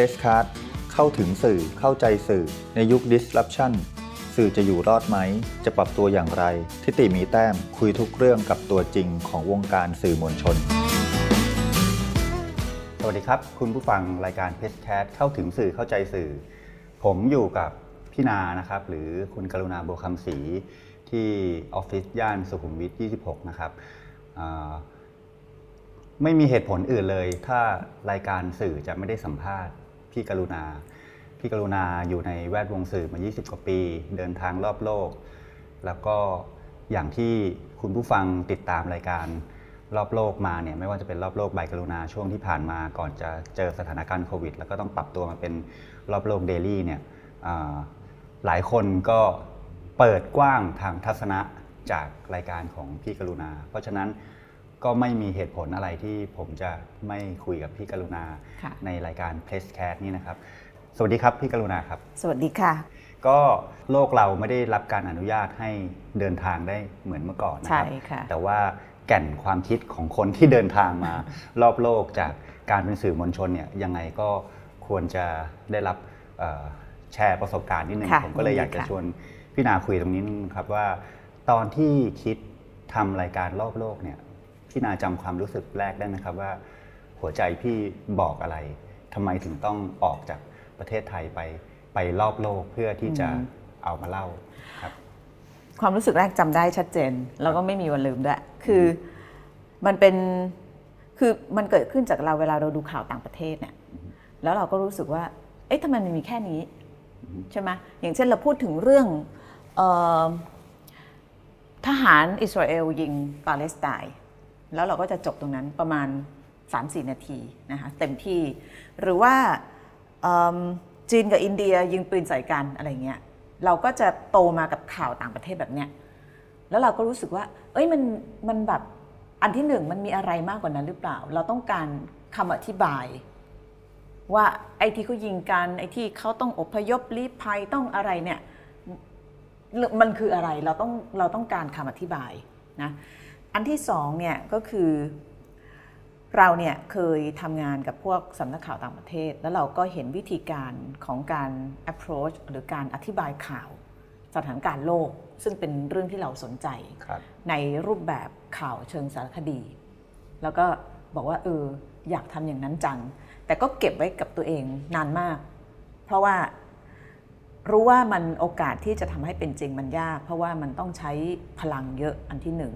Place Card เข้าถึงสื่อเข้าใจสื่อในยุค disruption สื่อจะอยู่รอดไหม จะปรับตัวอย่างไร ทิติมีแต้มคุยทุกเรื่องกับตัวจริงของวงการสื่อมวลชน สวัสดีครับ คุณผู้ฟังรายการเพจแคสเข้าถึงสื่อเข้าใจสื่อ ผมอยู่กับพี่นานะครับ หรือคุณกรุณาโบวคำศรีที่ออฟฟิศย่านสุขุมวิท 26 นะครับไม่มีเหตุผลอื่นเลย ถ้ารายการสื่อจะไม่ได้สัมภาษณ์ พี่กรุณา พี่กรุณาอยู่ในแวดวงสื่อมา 20 กว่าปี เดินทางรอบโลก แล้วก็อย่างที่คุณผู้ฟังติดตามรายการรอบโลกมาเนี่ยไม่ว่าจะเป็นรอบโลกใบกรุณาช่วงที่ผ่านมาก่อนจะเจอสถานการณ์โควิด แล้วก็ต้องปรับตัวมาเป็นรอบโลกเดลี่เนี่ยหลายคนก็เปิดกว้างทางทัศนะจากรายการของพี่กรุณา เพราะฉะนั้น ก็ไม่มีเหตุผลอะไรที่ผมจะไม่คุยกับพี่กรุณาค่ะในรายการ p l a c e c a t นี่นะครับ สวัสดีครับพี่กรุณาครับ สวัสดีค่ะ ก็โลกเราไม่ได้รับการอนุญาตให้เดินทางได้เหมือนเมื่อก่อนนะคใช่รับค่ะแต่ว่าแก่นความคิดของคนที่เดินทางมา รอบโลกจากการเป็นสื่อมวลชนเนี่ยยังไงก็ควรจะได้รับเอ่อแชร์ประสบการณ์นิดนึงค่ะผมก็เลยอยากจะค่ะชวนพี่นาคุยตรงนี้นิดนึงครับว่า ตอนที่คิดทำรายการรอบโลกเนี่ย พี่นาจำความรู้สึกแรกได้ไหมครับว่า หัวใจพี่บอกอะไรทำไมถึงต้องออกจากประเทศไทยไปไปรอบโลกเพื่อที่จะเอามาเล่าครับ ความรู้สึกแรกจำได้ชัดเจน แล้วก็ไม่มีวันลืมด้วยคือมันเป็นคือมันเกิดขึ้นจากเราเวลาเราดูข่าวต่างประเทศเนี่ยแล้วเราก็รู้สึกว่า เอ๊ะทำไมมันมีแค่นี้ใช่ไหมอย่างเช่นเราพูดถึงเรื่องเออทหารอิสราเอลยิงปาเลสไตน์ แล้วเราก็จะจบตรงนั้นประมาณ 3-4 นาทีนะคะเต็มที่หรือว่าจีนกับอินเดียยิงปืนใส่กันอะไรเงี้ยเราก็จะโตมากับข่าวต่างประเทศแบบเนี้ยแล้วเราก็รู้สึกว่า เอ้ยมันมันแบบอันที่หนึ่งมันมีอะไรมากกว่านั้นหรือเปล่า เราต้องการคำอธิบาย ว่าไอ้ที่เขายิงกันไอ้ที่เขาต้องอพยพลี้ภัยต้องอะไรเนี่ยมันคืออะไรเราต้องเราต้องการคำอธิบายนะ อันที่สองเนี่ยก็คือเราเนี่ยเคยทำงานกับพวกสำนักข่าวต่างประเทศ แล้วเราก็เห็นวิธีการของการ approach หรือการอธิบายข่าวสถานการณ์โลก ซึ่งเป็นเรื่องที่เราสนใจครับในรูปแบบข่าวเชิงสารคดี แล้วก็บอกว่าเอออยากทำอย่างนั้นจัง แต่ก็เก็บไว้กับตัวเองนานมาก เพราะว่ารู้ว่ามันโอกาสที่จะทำให้เป็นจริงมันยาก เพราะว่ามันต้องใช้พลังเยอะอันที่หนึ่ง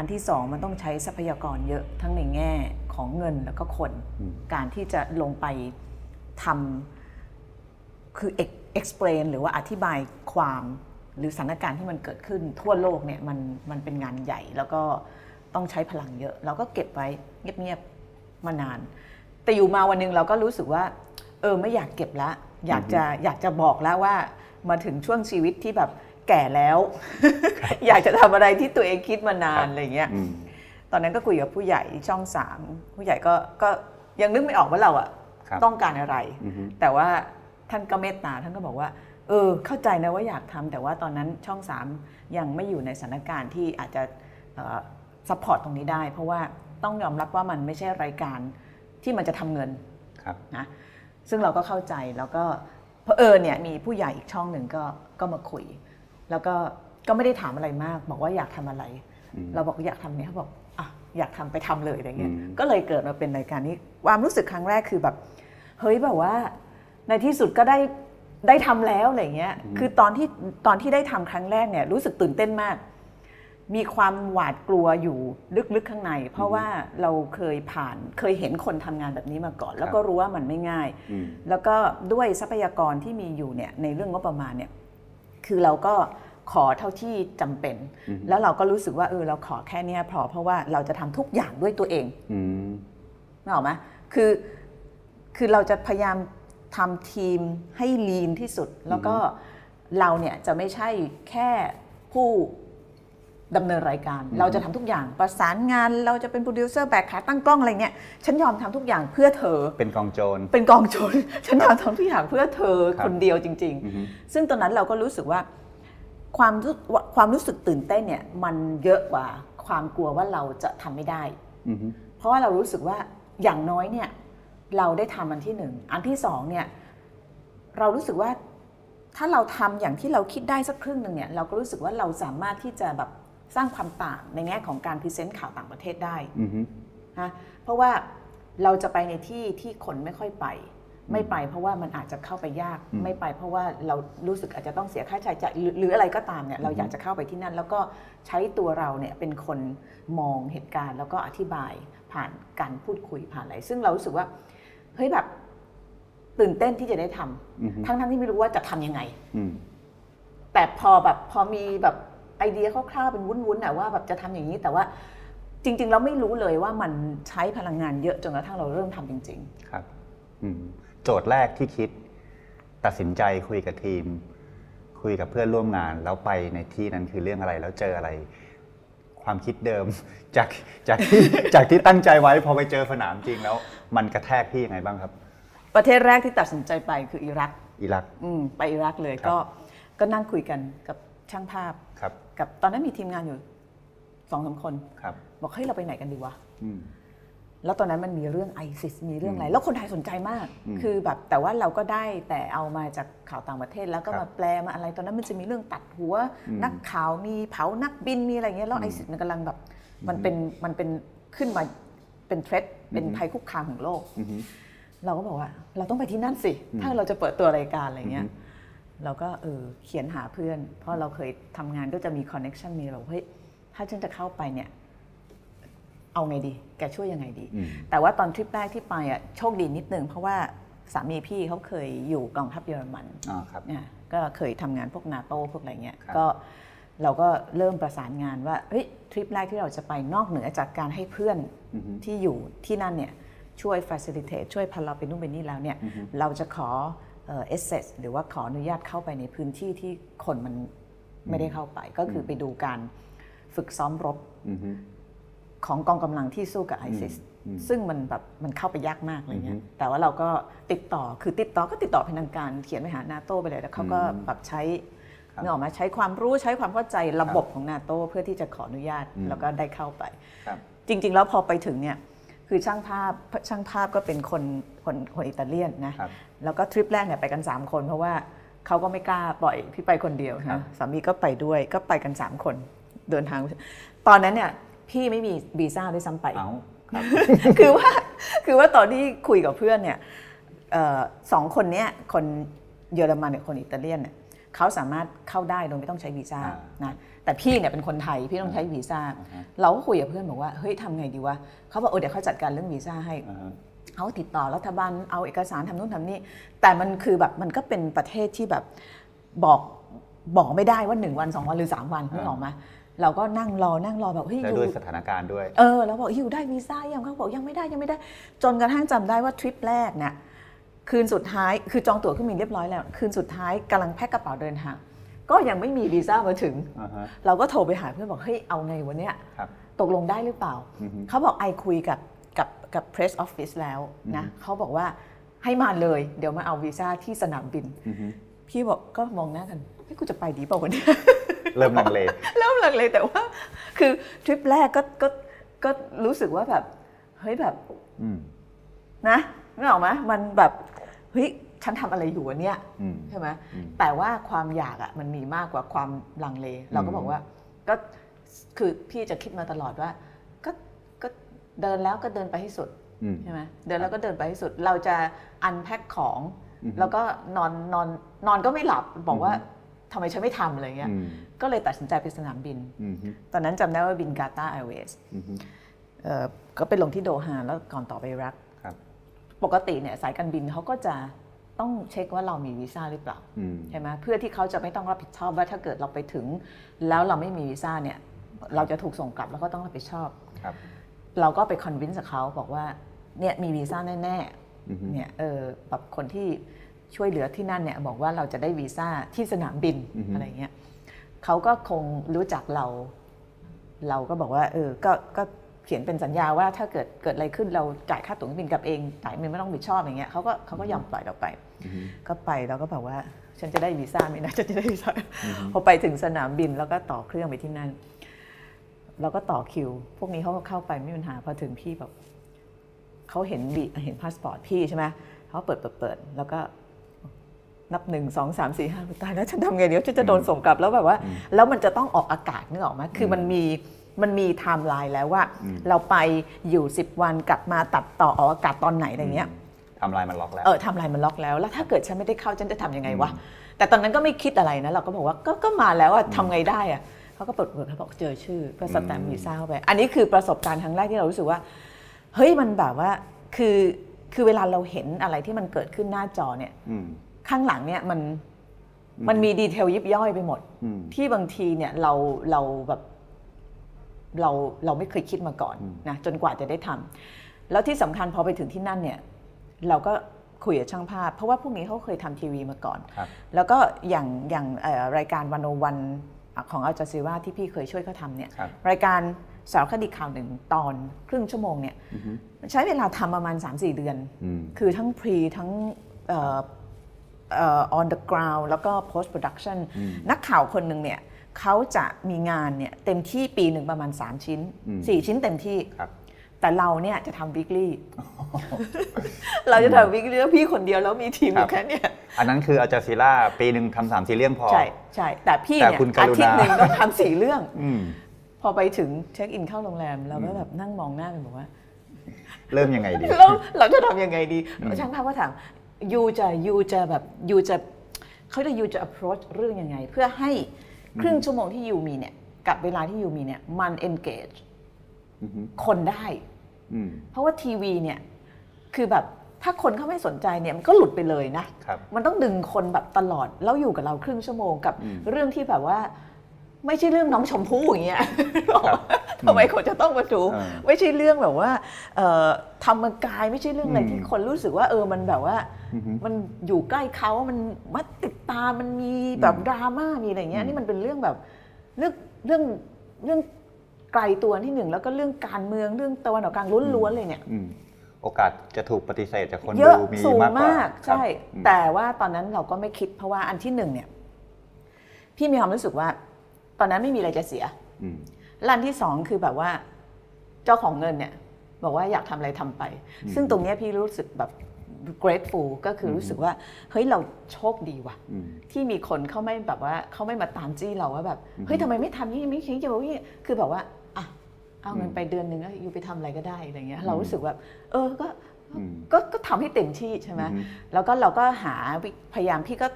อันที่สองมันต้องใช้ทรัพยากรเยอะทั้งในแง่ของเงินแล้วก็คนอืมการที่จะลงไปทำคือ ex- explain หรือว่าอธิบายความหรือสถานการณ์ที่มันเกิดขึ้นทั่วโลกเนี่ยมันมันเป็นงานใหญ่ แล้วก็ต้องใช้พลังเยอะ เราก็เก็บไว้เงียบๆมานาน แต่อยู่มาวันหนึงเราก็รู้สึกว่า เออไม่อยากเก็บละ อยากจะอยากจะบอกแล้วว่ามาถึงช่วงชีวิตที่แบบ แก่แล้ว อยากจะทำอะไรที่ตัวเองคิดมานานอะไรเงี้ยอืมตอนนั้นก็คุยกับผู้ใหญ่ช่องสามผู้ใหญ่ก็ก็ยังนึกไม่ออกว่าเราอะครับต้องการอะไรอือฮึแต่ว่าท่านก็เมตตาท่านก็บอกว่า เออ เข้าใจนะว่าอยากทำแต่ว่าตอนนั้นช่องสามยังไม่อยู่ในสถานการณ์ที่อาจจะ support ตรงนี้ได้ เพราะว่าต้องยอมรับว่ามันไม่ใช่รายการที่มันจะทำเงินครับนะซึ่งเราก็เข้าใจแล้วก็เพอเออเนี่ยมีผู้ใหญ่อีกช่องหนึ่งก็ก็มาคุย แล้วก็ก็ไม่ได้ถามอะไรมาก บอกว่าอยากทำอะไรอืมเราบอกว่าอยากทำเนี่ยเขาบอกอะอยากทำไปทำเลยอะไรเงี้ยอืมก็เลยเกิดมาเป็นรายการนี้ความรู้สึกครั้งแรกคือแบบ เฮ้ยแบบว่า ในที่สุดก็ได้ได้ทำแล้วอะไรเงี้ยคือตอนที่ตอนที่ได้ทำครั้งแรกเนี่ยรู้สึกตื่นเต้นมาก มีความหวาดกลัวอยู่ลึกๆข้างใน เพราะว่าเราเคยผ่านเคยเห็นคนทำงานแบบนี้มาก่อน แล้วก็รู้ว่ามันไม่ง่ายอืมแล้วก็ด้วยทรัพยากรที่มีอยู่เนี่ยในเรื่องงบประมาณเนี่ย คือเราก็ขอเท่าที่จำเป็นอืมแล้วเราก็รู้สึกว่าเออเราขอแค่เนี้ยพอเพราะว่าเราจะทำทุกอย่างด้วยตัวเองอืมนึกออกไหมคือคือเราจะพยายามทำทีมให้ลีนที่สุด แล้วก็เราเนี่ยจะไม่ใช่แค่ผู้ ดำเนินรายการ เราจะทำทุกอย่างประสานงานเราจะเป็นโปรดิวเซอร์แบกขาตั้งกล้องอะไรเงี้ยฉันยอมทำทุกอย่างเพื่อเธอเป็นกองโจรเป็นกองโจรฉันยอมทำทุกอย่างเพื่อเธอครับคนเดียวจริงอือฮึๆซึ่งตอนนั้นเราก็รู้สึกว่าความรู้ความรู้สึกตื่นเต้นเนี่ยมันเยอะกว่าความกลัวว่าเราจะทำไม่ได้อืมเพราะว่าเรารู้สึกว่าอย่างน้อยเนี่ยเราได้ทำอันที่หนึ่งอันที่สองเนี่ยเรารู้สึกว่าถ้าเราทำอย่างที่เราคิดได้สักครึ่งหนึ่งเนี่ยเราก็รู้สึกว่าเราสามารถที่จะแบบ สร้างความต่างในแง่ของการพรีเซนต์ข่าวต่างประเทศได้อือฮึนะเพราะว่าเราจะไปในที่ที่คนไม่ค่อยไป ไม่ไปเพราะว่ามันอาจจะเข้าไปยากอืมไม่ไป เพราะว่าเรารู้สึกอาจจะต้องเสียค่าใช้จ่ายหรือหรืออะไรก็ตามเนี่ยเราอยากจะเข้าไปที่นั่น แล้วก็ใช้ตัวเราเนี่ยเป็นคนมองเหตุการณ์ แล้วก็อธิบายผ่านการพูดคุยผ่านอะไร ซึ่งเรารู้สึกว่าเฮ้ยแบบตื่นเต้นที่จะได้ทำอือฮึทั้งทั้งๆที่ไม่รู้ว่าจะทำยังไงอืมแต่พอแบบพอมีแบบ ไอเดียคร่าวๆเป็นวุ้นๆน่ะว่าแบบจะทำอย่างนี้แต่ว่าจริง ๆ เราไม่รู้เลยว่ามันใช้พลังงานเยอะจนกระทั่งเราเริ่มทำจริงครับอืมโจทย์แรกที่คิด ตัดสินใจคุยกับทีม คุยกับเพื่อนร่วมงาน แล้วไปในที่นั้นคือเรื่องอะไรแล้วเจออะไร ความคิดเดิม จากจากที่จากที่ตั้งใจไว้พอไปเจอสนามจริงแล้ว มันกระแทกพี่ยังไงบ้างครับๆประเทศแรกที่ตัดสินใจไปคืออิรักอิรัก อืมไปอิรักเลยครับก็ก็นั่งคุยกันกับช่างภาพครับ กับตอนนั้นมีทีมงานอยู่สองสามคนครับ บอกเฮ้ยเราไปไหนกันดีวะอืมแล้วตอนนั้นมันมีเรื่องไอซิสมีเรื่องอะไร แล้วคนไทยสนใจมากอืมคือแบบแต่ว่าเราก็ได้แต่เอามาจากข่าวต่างประเทศ แล้วก็ครัมาบแปลมาอะไร ตอนนั้นมันจะมีเรื่องตัดหัวอืมนักข่าวมีเผานักบินมีอะไรเงี้ยแล้วอืมไอซิสมันกำลังแบบ มันเป็นมันเป็นขึ้นมาเป็นเทรดเป็นอืมภัยคุกคามของโลกอือฮึเราก็บอกว่า เราต้องไปที่นั่นสิอืมถ้าเราจะเปิดตัวรายการอะไรเงี้ยอือฮึ เราก็เออเขียนหาเพื่อน เพราะเราเคยทำงานก็จะมีคอนเน็ชันมีเราเฮ้ยถ้าฉันจะเข้าไปเนี่ยเอาไงดี แกช่วยยังไงดีอืมแต่ว่าตอนทริปแรกที่ไปอะโชคดีนิดนึง เพราะว่าสามีพี่เขาเคยอยู่กองทัพเยอรมันอ่าครับเนี่ยก็เคยทำงานพวกนาโต้พวกอะไรเงี้ยครับก็เราก็เริ่มประสานงานว่าเฮ้ยทริปแรกที่เราจะไปนอกเหนือจากการให้เพื่อนอือฮึที่อยู่ที่นั่นเนี่ยช่วย facilitate ช่วยพาเราไปนู่นไปนี่แล้วเนี่ยอือฮึเราจะขอ เอ่อ access หรือว่าขออนุญาตเข้าไปในพื้นที่ที่คนมันไม่ได้เข้าไป ก็คือไปดูการฝึกซ้อมรบอือฮึของกองกำลังที่สู้กับไอซิสอืมซึ่งมันแบบมันเข้าไปยากมากอะไรเงี้อืยอฮึแต่ว่าเราก็ติดต่อคือติดต่อก็ติดต่อเป็นทางการเขียนไปหานาโต้ไปเลยแล้วเขาก็อืมแบบใช้ครับเนื้อออกมาใช้ความรู้ใช้ความเข้าใจระบบของนาโต้เพื่อที่จะขออนุญาตอืมแล้วก็ได้เข้าไปครับจริง ๆ แล้วพอไปถึงเนี่ย คือช่างภาพช่างภาพก็เป็นคนคนคนอิตาเลียนนะครับแล้วก็ทริปแรกเนี่ยไปกัน 3 คนเพราะว่าเขาก็ไม่กล้าปล่อยพี่ไปคนเดียวครันะบสามีก็ไปด้วยก็ไปกัน 3 คนเดินทาง ตอนนั้นเนี่ยพี่ไม่มีวีซ่าด้วยซ้ำไปเอาครับคือว่าคือว่าตอนที่คุยกับเพื่อนเนี่ยเอ่อสองคนเนี้ยคนเยอรมันกับคนอิตาเลียนเนี่ยเขาสามารถเข้าได้โดยไม่ต้องใช้วีซ่าอ่านะ แต่พี่เนี่ยเป็นคนไทยพี่ต้องใช้วีซ่าอ่าฮะเราก็คุยกับเพื่อนบอกว่าเฮ้ยทำไงดีวะเขาบอกเออเดี๋ยวเขาจัดการเรื่องวีซ่าให้อ่าฮะเขาติดต่อรัฐบาลเอาเอกสารทำนู่นทำนี่แต่มันคือแบบมันก็เป็นประเทศที่แบบบอกบอกไม่ได้ว่าหนึ่งวันสองวันหรือสามวันนึกออกไหมเราก็นั่งรอนั่งรอแบบเฮ้ยและอยู่ด้วยสถานการณ์ด้วย เออแล้วบอกอยู่ได้วีซ่ายังเขาบอกยังไม่ได้ยังไม่ได้ จนกระทั่งจำได้ว่าทริปแรกเนี่ยคืนสุดท้ายคือจองตั๋วเครื่องบินเรียบร้อยแล้ว คืนสุดท้ายกำลังแพ็คกระเป๋าเดินทาง ก็ยังไม่มีวีซ่ามาถึงอ่าฮะเราก็โทรไปหาเพื่อนบอกเฮ้ยเอาไงวันเนี้ยครับตกลงได้หรือเปล่าอือฮึเขาบอกไอคุยกับกับกับ press office แล้วนะเขาบอกว่าให้มาเลย เดี๋ยวมาเอาวีซ่าที่สนามบินอือฮึพี่บอกก็มองหน้ากันเฮ้ยกูจะไปดีเปล่าวันเนี้ยเริ่มลังเลเริ่มลังเลแต่ว่า คือทริปแรกก็ก็ก็รู้สึกว่าแบบเฮ้ยแบบอืมนะนึกออกไหมมันแบบเฮ้ย ฉันทำอะไรอยู่วะเนี่ยอืมใช่ไหมอืมแต่ว่าความอยากอะมันมีมากกว่าความลังเล เราก็บอกว่าก็คือพี่จะคิดมาตลอดว่าก็ก็เดินแล้วก็เดินไปให้สุดอืมใช่ไหมเดินแล้วก็เดินไปให้สุด เราจะอันแพ็คของอือฮึแล้วก็นอนนอนนอนก็ไม่หลับบอกว่าอือฮึทำไมฉันไม่ทำอะไรเงี้ยอืมก็เลยตัดสินใจไปสนามบินอืมฮึตอนนั้นจำได้ว่าบินกาตาร์ไอเวสอืมฮึก็ไปลงที่โดฮาแล้วก่อนต่อไปอิรักครับปกติเนี่ยสายการบินเขาก็จะ ต้องเช็คว่าเรามีวีซ่าหรือเปล่าอืมใช่ไหมเพื่อที่เขาจะไม่ต้องรับผิดชอบว่าถ้าเกิดเราไปถึง แล้วเราไม่มีวีซ่าเนี่ยเราจะถูกส่งกลับแล้วก็ต้องรับผิดชอบครับ เราก็ไปคอนวินส์กับเขาบอกว่าเนี่ยมีวีซ่าแน่อือฮึๆเนี่ยเออแบบคนที่ช่วยเหลือที่นั่นเนี่ยบอกว่าเราจะได้วีซ่าที่สนามบินอือฮึอะไรเงี้ยเขาก็คงรู้จักเรา เราก็บอกว่า เออก็ก็ เขียนเป็นสัญญาว่าถ้าเกิดเกิดอะไรขึ้นเราจ่ายค่าตั๋วเครื่องบินกลับเองจ่ายไม่ต้องรับผิดชอบอย่างเงี้ยเขาก็เขาก็ยอมปล่อยเราไปอือฮึก็ไปแล้วก็บอกว่าฉันจะได้วีซ่าไหมนะฉันจะได้วีซ่าพอไปถึงสนามบินแล้วก็ต่อเครื่องไปที่นั่นแล้วก็ต่อคิว พวกนี้เขาก็เข้าไปไม่มีปัญหาพอถึงพี่แบบเขาเห็นบีเห็นพาสปอร์ตพี่ใช่ไหมเขาเปิดเปิดเปิดแล้วก็นับหนึ่งสองสามสี่ห้าตายแล้วฉันทำไงเดี๋ยวฉันจะโดนส่งกลับแล้วแบบว่า แล้วมันจะต้องออกอากาศนึกออกไหมคือมันมี มันมีไทม์ไลน์แล้วว่า เราไปอยู่ 10 วันกลับมาตัดต่อออกอากาศตอนไหนอะไรเงี้ยทำลายมันล็อกแล้วเออไทำลายมันล็อกแล้ว แล้วถ้าเกิดฉันไม่ได้เข้าฉันจะทำยังไงวะแต่ตอนนั้นก็ไม่คิดอะไรนะเราก็บอกว่าก็ก็มาแล้วอะทำไงได้อะเขาก็เปิดเปิดเขาบอกเจอชื่อก็สแตมป์วีซ่าเข้าไป อันนี้คือประสบการณ์ครั้งแรกที่เรารู้สึกว่าเฮ้ยมันแบบว่าคือคือเวลาเราเห็นอะไรที่มันเกิดขึ้นหน้าจอเนี่ยอืมข้างหลังเนี่ยมันมันมีดีเทลยิบย่อยไปหมดอืมที่บางทีเนี่ยเราเราแบบ เราเราไม่เคยคิดมาก่อนนะจนกว่าจะได้ทำแล้วที่สำคัญพอไปถึงที่นั่นเนี่ยเราก็คุยกับช่างภาพ เพราะว่าพวกนี้เขาเคยทำทีวีมาก่อนครับแล้วก็อย่างอย่างเอ่อรายการวันโอวันของอัลจาซีราที่พี่เคยช่วยเขาทำเนี่ยครับรายการสารคดีข่าวหนึ่งตอนครึ่งชั่วโมงเนี่ยใช้เวลาทำประมาณ 3-4 เดือนอืมคือทั้ง pre ทั้งเอ่อเอ่อ on the ground แล้วก็ post production นักข่าวคนหนึ่งเนี่ย เขาจะมีงานเนี่ยเต็มที่ปีหนึ่งประมาณ 3 ชิ้น 4 ชิ้นเต็มที่ครับแต่เราเนี่ยจะทำ weekly เราจะทำ weekly แล้วพี่คนเดียวแล้วมีทีมอยู่แค่เนี้ยอันนั้นคืออาจาซีล่าปีหนึ่งทำสามสี่เรื่องพอ ใช่ใช่แต่พี่แต่เนี่ยคุณกอารุณาทิตย์หนึ่งต้องทำสี่เรื่องอืมพอไปถึงเช็คอินเข้าโรงแรมเราก็แบบนั่งมองหน้ากันบอกว่า เริ่มยังไงดีเราเราจะทำยังไงดีช่างภาพก็ถามยูจะยูจะแบบยูจะเขาจะยูจะ approach เรื่องยังไง เพื่อให้ ครึ่งชั่วโมงที่ยูมีเนี่ยกับเวลาที่ยูมีเนี่ยมัน engage อือฮึคนได้อืมเพราะว่าทีวีเนี่ยคือแบบถ้าคนเขาไม่สนใจเนี่ยมันก็หลุดไปเลยนะครับมันต้องดึงคนแบบตลอดแล้วอยู่กับเราครึ่งชั่วโมงกับเรื่องที่แบบว่า ไม่ใช่เรื่องน้องชมพู่อย่างเงี้ยครับทำไมคนจะต้องมาดูอ่าไม่ใช่เรื่องแบบว่าเอ่อธรรมกายไม่ใช่เรื่องอะไรอืมที่คนรู้สึกว่า เออมันแบบว่าอือฮึมันอยู่ใกล้เขามันมัดติดตามมันมีแบบดราม่ามีอะไรเงี้ยอืมนี่มันเป็นเรื่องแบบเรื่องเรื่องเรื่องไกลตัวที่หนึ่งแล้วก็เรื่องการเมืองเรื่องตะวันออกกลางล้วนๆเลยเนี่ยอืมโอกาสจะถูกปฏิเสธจากคนเยอะดูมีสูงมากกว่ามากครับใช่อืมแต่ว่าตอนนั้นเราก็ไม่คิดเพราะว่าอันที่หนึ่งเนี่ย พี่มีความรู้สึกว่า ตอนนั้นไม่มีอะไรจะเสียอืมและอันที่สองคือแบบว่า เจ้าของเงินเนี่ย บอกว่าอยากทำอะไรทำไป ซึ่งตรงเนี้ยพี่รู้สึกแบบ grateful ก็คือรู้สึกว่า เฮ้ยเราโชคดีว่ะอืมที่มีคนเขาไม่แบบว่าเขาไม่มาตามจี้เราว่าแบบเฮ้ยทำไมไม่ทำนี่ไม่คิดจะว่าคือแบบว่าอะเอาเงินไปเดือนหนึ่งแล้วอยู่ไปทำอะไรก็ได้อะไรเงี้ย เรารู้สึกแบบ เออก็อืมก็ก็ทำให้เต็มที่ใช่ไหมอือฮึแล้วก็เราก็หาวิพยายามพี่ก็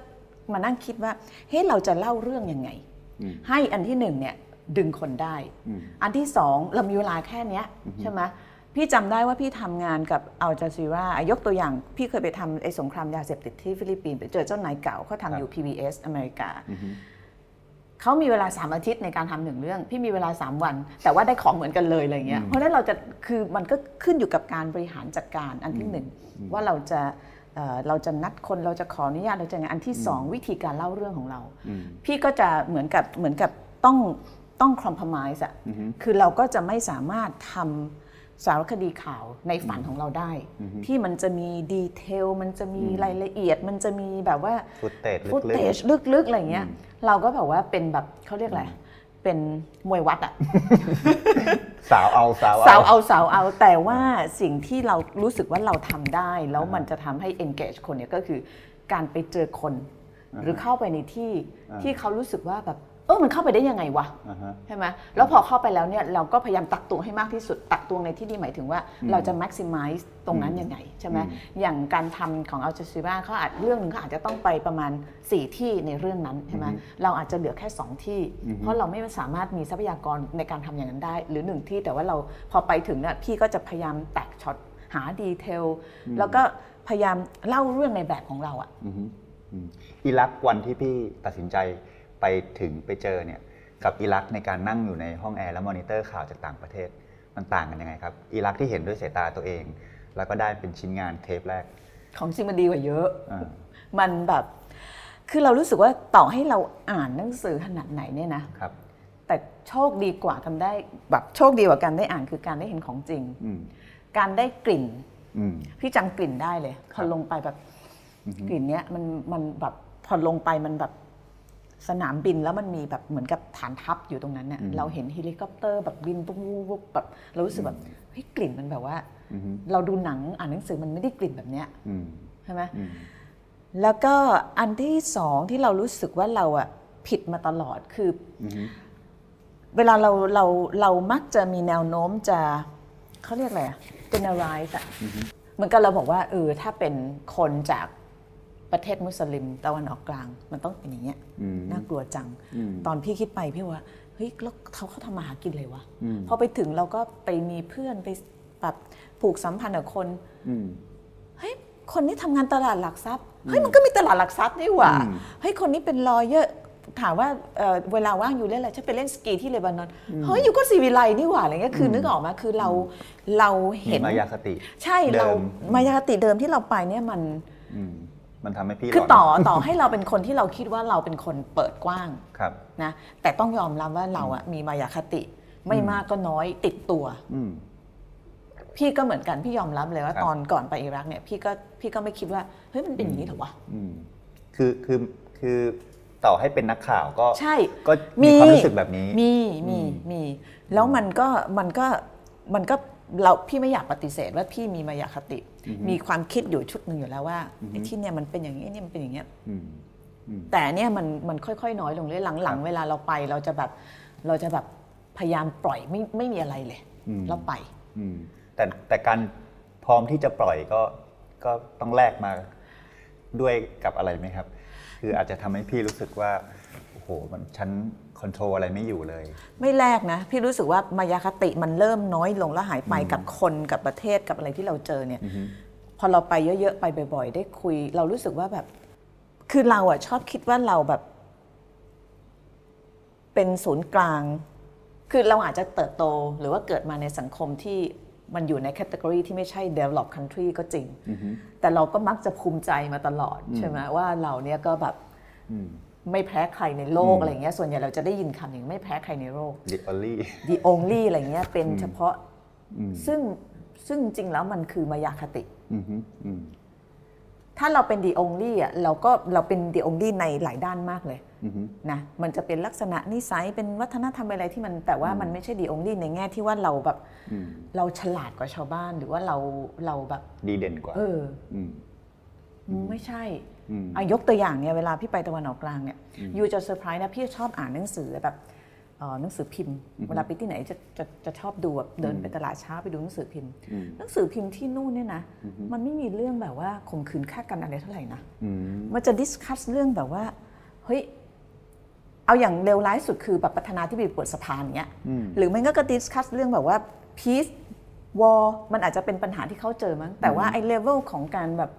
มานั่งคิดว่า เฮ้ยเราจะเล่าเรื่องยังไงอืม ให้อันที่หนึ่งเนี่ยดึงคนได้อืมอันที่สองเรามีเวลาแค่เนี้ยใช่ไหมพี่จำได้ว่าพี่ทำงานกับอัลจาซีรายกตัวอย่าง พี่เคยไปทำไอ้สงครามยาเสพติดที่ฟิลิปปินส์ไปเจอเจ้านายเก่าเขาทำอยู่ PBS อเมริกาอือฮึเขามีเวลา3อาทิตย์ในการทำหนึ่งเรื่อง พี่มีเวลา3วัน แต่ว่าได้ของเหมือนกันเลยอะไรเงี้ยเพราะฉะนั้นเราจะคือมันก็ขึ้นอยู่กับการบริหารจัดการอันที่หนึ่งว่าเราจะ เอ่อเราจะนัดคนเราจะขออนุญาตเราจะไงอันที่สองวิธีการเล่าเรื่องของเราอืมพี่ก็จะเหมือนกับเหมือนกับต้องต้องคอม p r o m i s e อะอือฮึคือเราก็จะไม่สามารถทำสารคดีข่าวในฝันของเราได้ ที่มันจะมี detail มันจะมีรายละเอียด มันจะมีแบบว่า footage footageลึกๆอะไรเงี้ย เราก็แบบว่าเป็นแบบเขาเรียกอะไร เป็นมวยวัดอะๆสาวเอาสาวสาวเอาสาวเอา แต่ว่าสิ่งที่เรารู้สึกว่าเราทำได้ แล้วมันจะทำให้ engage คนเนี่ยก็คือการไปเจอคน หรือเข้าไปในที่ที่เขารู้สึกว่าแบบ เออมันเข้าไปได้ยังไงวะอ่าฮะใช่ไหมแล้วพอเข้าไปแล้วเนี่ยเราก็พยายามตักตวงให้มากที่สุด ตักตวงในที่นี้หมายถึงว่าเราจะ maximize ตรงนั้นยังไงใช่ไหมอย่างการทำของอัลจ z ซีราเขาอาจเรื่องหนึ่งเขาอาจจะต้องไปประมาณ 4 ที่ในเรื่องนั้นใช่ไหมเราอาจจะเหลือแค่ 2 ที่ เพราะเราไม่สามารถมีทรัพยากรในการทำอย่างนั้นได้ หรือ 1 ที่แต่ว่าเราพอไปถึงเนี่ยพี่ก็จะพยายามแตกช็อตหา detail แล้วก็พยายามเล่าเรื่องในแบบของเราอะอือฮึอืมอิรักวันที่พี่ตัดสินใจ ไปถึงไปเจอเนี่ยกับอิรักในการนั่งอยู่ในห้องแอร์แล้วมอนิเตอร์ข่าวจากต่างประเทศมันต่างกันยังไงครับอิรักที่เห็นด้วยสายตาตัวเอง แล้วก็ได้เป็นชิ้นงานเทปแรก ของจริงมันดีกว่าเยอะอ่ามันแบบคือเรารู้สึกว่าต่อให้เราอ่านหนังสือขนาดไหนเนี่ยนะครับ แต่โชคดีกว่ากันได้แบบโชคดีกว่าการได้อ่านคือการได้เห็นของจริงอืมการได้กลิ่นอืมพี่จำกลิ่นได้เลยพอลงไปแบบกลิ่นเนี้ยมันมันแบบพอลงไปมันแบบ สนามบินแล้วมันมีแบบเหมือนกับฐานทัพอยู่ตรงนั้นเนี่ยอืมเราเห็นเฮลิคอปเตอร์แบบบินปุ๊บปุ๊บปุ๊บแบบเรารู้สึกแบบเฮ้ยกลิ่นมันแบบว่าอืมเราดูหนังอ่านหนังสือมันไม่ได้กลิ่นแบบเนี้ยอืมใช่ไหมอืมแล้วก็อันที่สองที่เรารู้สึกว่าเราอะผิดมาตลอดคืออมเวลาเราเราเรามักจะมีแนวโน้มจะเขาเรียกอะไรอะ generalize อะเหมือนกับเราบอกว่าเออถ้าเป็นคนจาก ประเทศมุสลิมตะวันออกกลาง มันต้องเป็นอย่างเงี้ยอืมน่ากลัวจังอืมตอนพี่คิดไปพี่ว่าเฮ้ยแล้วเขาเขาทำมาหากินเลยวะอืมพอไปถึงเราก็ไปมีเพื่อนไปแบบผูกสัมพันธ์กับคนอืมเฮ้ยคนนี้ทำงานตลาดหลักทรัพย์เฮ้ยมันก็มีตลาดหลักทรัพย์นี่หว่าอืมเฮ้ยคนนี้เป็นลอเยอร์ถามว่าเอ่อเวลาว่างอยู่เล่นอะไรฉันไปเล่นสกีที่เลบานอนเฮ้ยอยู่ก็สีวิไลนี่หว่าอะไรเงี้ยคือนึกออกมาคือเราเรามีเห็นมายาคติ ใช่เดิเรามมายาคติเดิมที่เราไปเนี่ยมันอื มมันทำให้พี่คือหลนต่อต่อให้เราเป็นคนที่เราคิดว่าเราเป็นคนเปิดกว้างครับนะแต่ต้องยอมรับว่าเราอะมีมายาคติ ไม่มากก็น้อยติดตัวอืมพี่ก็เหมือนกันพี่ยอมรับเลยว่าครับตอนก่อนไปอิรักเนี่ยพี่ก็พี่ก็ไม่คิดว่าเฮ้ยมันเป็นอย่างนี้เหรอวะอืมคือคือคือต่อให้เป็นนักข่าวก็ใช่ก็มีความรู้สึกแบบนี้ มีมีมี แล้วมันก็มันก็มันก็ เราพี่ไม่อยากปฏิเสธว่าพี่มีมายาคติ มีความคิดอยู่ชุดหนึ่งอยู่แล้วว่าไอ้ที่เนี่ยมันเป็นอย่างนี้เนี่ยมันเป็นอย่างเงี้ยอืมแต่เนี่ยมันมันค่อยๆ น้อยลงเรื่อยหลังๆ เวลาเราไปเราจะแบบเราจะแบบพยายามปล่อยไม่ไม่มีอะไรเลยอืมแล้วไปอืมแต่แต่การพร้อมที่จะปล่อยก็ก็ต้องแลกมาด้วยกับอะไรไหมครับ คืออาจจะทำให้พี่รู้สึกว่า โอ้โหมันฉันคอนโทรลอะไรไม่อยู่เลย ไม่แลกนะ พี่รู้สึกว่ามายาคติมันเริ่มน้อยลงแล้วหายไปกับคนกับประเทศกับอะไรที่เราเจอเนี่ยพอเราไปเยอะๆ ไปบ่อยๆ ได้คุย เรารู้สึกว่าแบบ คือเราอะชอบคิดว่าเราแบบ เป็นศูนย์กลาง คือเราอาจจะเติบโตหรือว่าเกิดมาในสังคมที่มันอยู่ในแคตตากรีที่ไม่ใช่ develop country ก็จริง แต่เราก็มักจะภูมิใจมาตลอดใช่ไหมว่าเราเนี่ยก็แบบอืม ไม่แพ้ใครในโลกอืมอะไรเงี้ยส่วนใหญ่เราจะได้ยินคำอย่างไม่แพ้ใครในโลก the only the only อะไรเงี้ยเป็นเฉพาะอืมซึ่งซึ่งจริงแล้วมันคือมายาคติอืมฮึอืมถ้าเราเป็น the only อะเราก็เราเป็น the only ในหลายด้านมากเลยอืมฮึนะมันจะเป็นลักษณะนิสัยเป็นวัฒนธรรมอะไรที่มันแต่ว่ามันไม่ใช่ the only ในแง่ที่ว่าเราแบบอืมเราฉลาดกว่าชาวบ้านหรือว่าเราเราแบบดีเด่นกว่า เอออืมไม่ใช่อืมอา ยกตัวอย่างเนี่ยเวลาพี่ไปตะวันออกกลางเนี่ย you จะเซอร์ไพรส์นะพี่ชอบอ่านหนังสือแบบเอ่อหนังสือพิมพ์ เวลาไปที่ไหนจะจะจะชอบดูแบบเดินไปตลาดเช้าไปดูหนังสือพิมพ์อืมหนังสือพิมพ์ที่นู่นเนี่ยนะมันไม่มีเรื่องแบบว่าข่มขืนฆ่ากันอะไรเท่าไหร่นะอืมมันจะ discuss เรื่องแบบว่าเฮ้ยเอาอย่างเลวร้ายสุดคือแบบประธานาธิบดีเปิดสภาเนี้ยอืมหรือมันก็ก็ discuss เรื่องแบบว่า peace war มันอาจจะเป็นปัญหาที่เขาเจอมั้งแต่ว่าไอ้เลเวลของการแบบ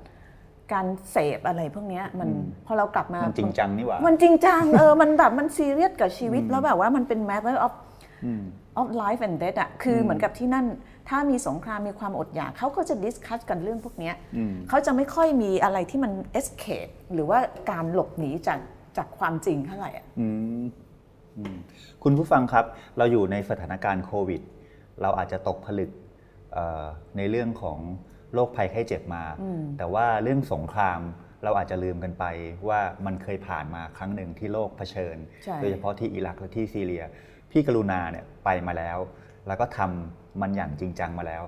การเสพอะไรพวกเนี้ยมันพอเรากลับมา มันจริงจังนี่หว่า มันจริงจังเออ มันแบบมันซีเรียสกับชีวิตแล้วแบบว่ามันเป็น matter of อืม of life and death อะคือเหมือนกับที่นั่น ถ้ามีสงครามมีความอดอยากเขาก็จะ discuss กันเรื่องพวกเนี้ยอืมเขาจะไม่ค่อยมีอะไรที่มัน escape หรือว่าการหลบหนีจากจากความจริงเท่าไหร่อะอืมอืมคุณผู้ฟังครับ เราอยู่ในสถานการณ์โควิด เราอาจจะตกผลึกเอ่อในเรื่องของ โรคภัยไข้เจ็บมา แต่ว่าเรื่องสงครามเราอาจจะลืมกันไปว่ามันเคยผ่านมาครั้งหนึ่งที่โลกเผชิญใช่โดยเฉพาะที่อิรักและที่ซีเรีย พี่กรุณาเนี่ยไปมาแล้ว แล้วก็ทำมันอย่างจริงจังมาแล้ว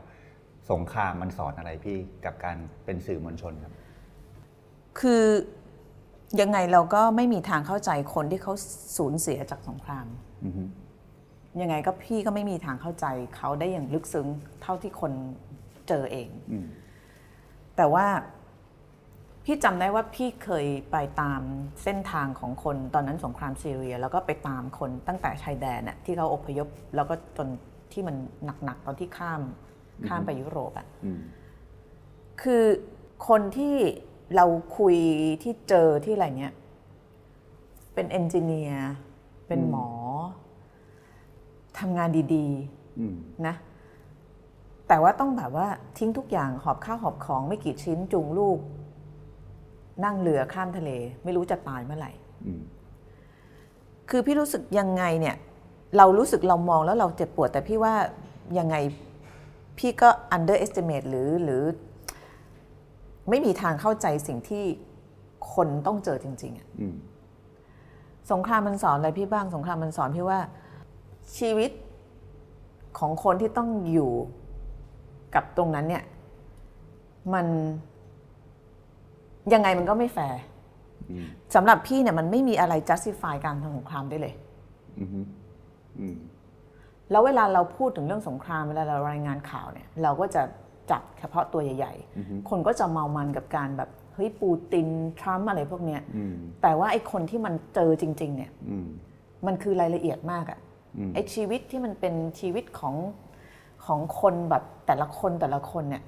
สงครามมันสอนอะไรพี่กับการเป็นสื่อมวลชนครับ คือยังไงเราก็ไม่มีทางเข้าใจคนที่เขาสูญเสียจากสงครามอือฮึยังไงก็พี่ก็ไม่มีทางเข้าใจเขาได้อย่างลึกซึ้งเท่าที่คน เจอเองอืมแต่ว่าพี่จำได้ว่าพี่เคยไปตามเส้นทางของคนตอนนั้นสงครามซีเรีย แล้วก็ไปตามคนตั้งแต่ชายแดนน่ะที่เขาอพยพ แล้วก็จนที่มันหนักๆตอนที่ข้ามข้ามไปยุโรปอะอืมคือคนที่เราคุยที่เจอที่อะไรเนี้ยเป็นเอนจิเนียร์เป็นหมอทำงานดีอืมๆนะ แต่ว่าต้องแบบว่าทิ้งทุกอย่างหอบข้าวหอบของไม่กี่ชิ้นจูงลูก นั่งเรือข้ามทะเล ไม่รู้จะตายเมื่อไหร่อืมคือพี่รู้สึกยังไงเนี่ย เรารู้สึกเรามองแล้วเราเจ็บปวด แต่พี่ว่ายังไงพี่ก็ underestimate หรือหรือ ไม่มีทางเข้าใจสิ่งที่คนต้องเจอจริงๆอะอืมสงครามมันสอนอะไรพี่บ้าง สงครามมันสอนพี่ว่าชีวิตของคนที่ต้องอยู่ กับตรงนั้นเนี่ย มันยังไงมันก็ไม่แฟร์อืมสำหรับพี่เนี่ยมันไม่มีอะไร justify การทำสงครามได้เลยอืมอืมแล้วเวลาเราพูดถึงเรื่องสงครามเวลาเรารายงานข่าวเนี่ย เราก็จะจับเฉพาะตัวใหญ่ ๆ คนก็จะเมามันกับการแบบเฮ้ยปูตินทรัมป์อะไรพวกเนี้ยอืมแต่ว่าไอ้คนที่มันเจอจริง ๆ เนี่ยอืมมันคือรายละเอียดมากอะอืมไอ้ชีวิตที่มันเป็นชีวิตของ ของคนแบบแต่ละคนแต่ละคนเนี่ย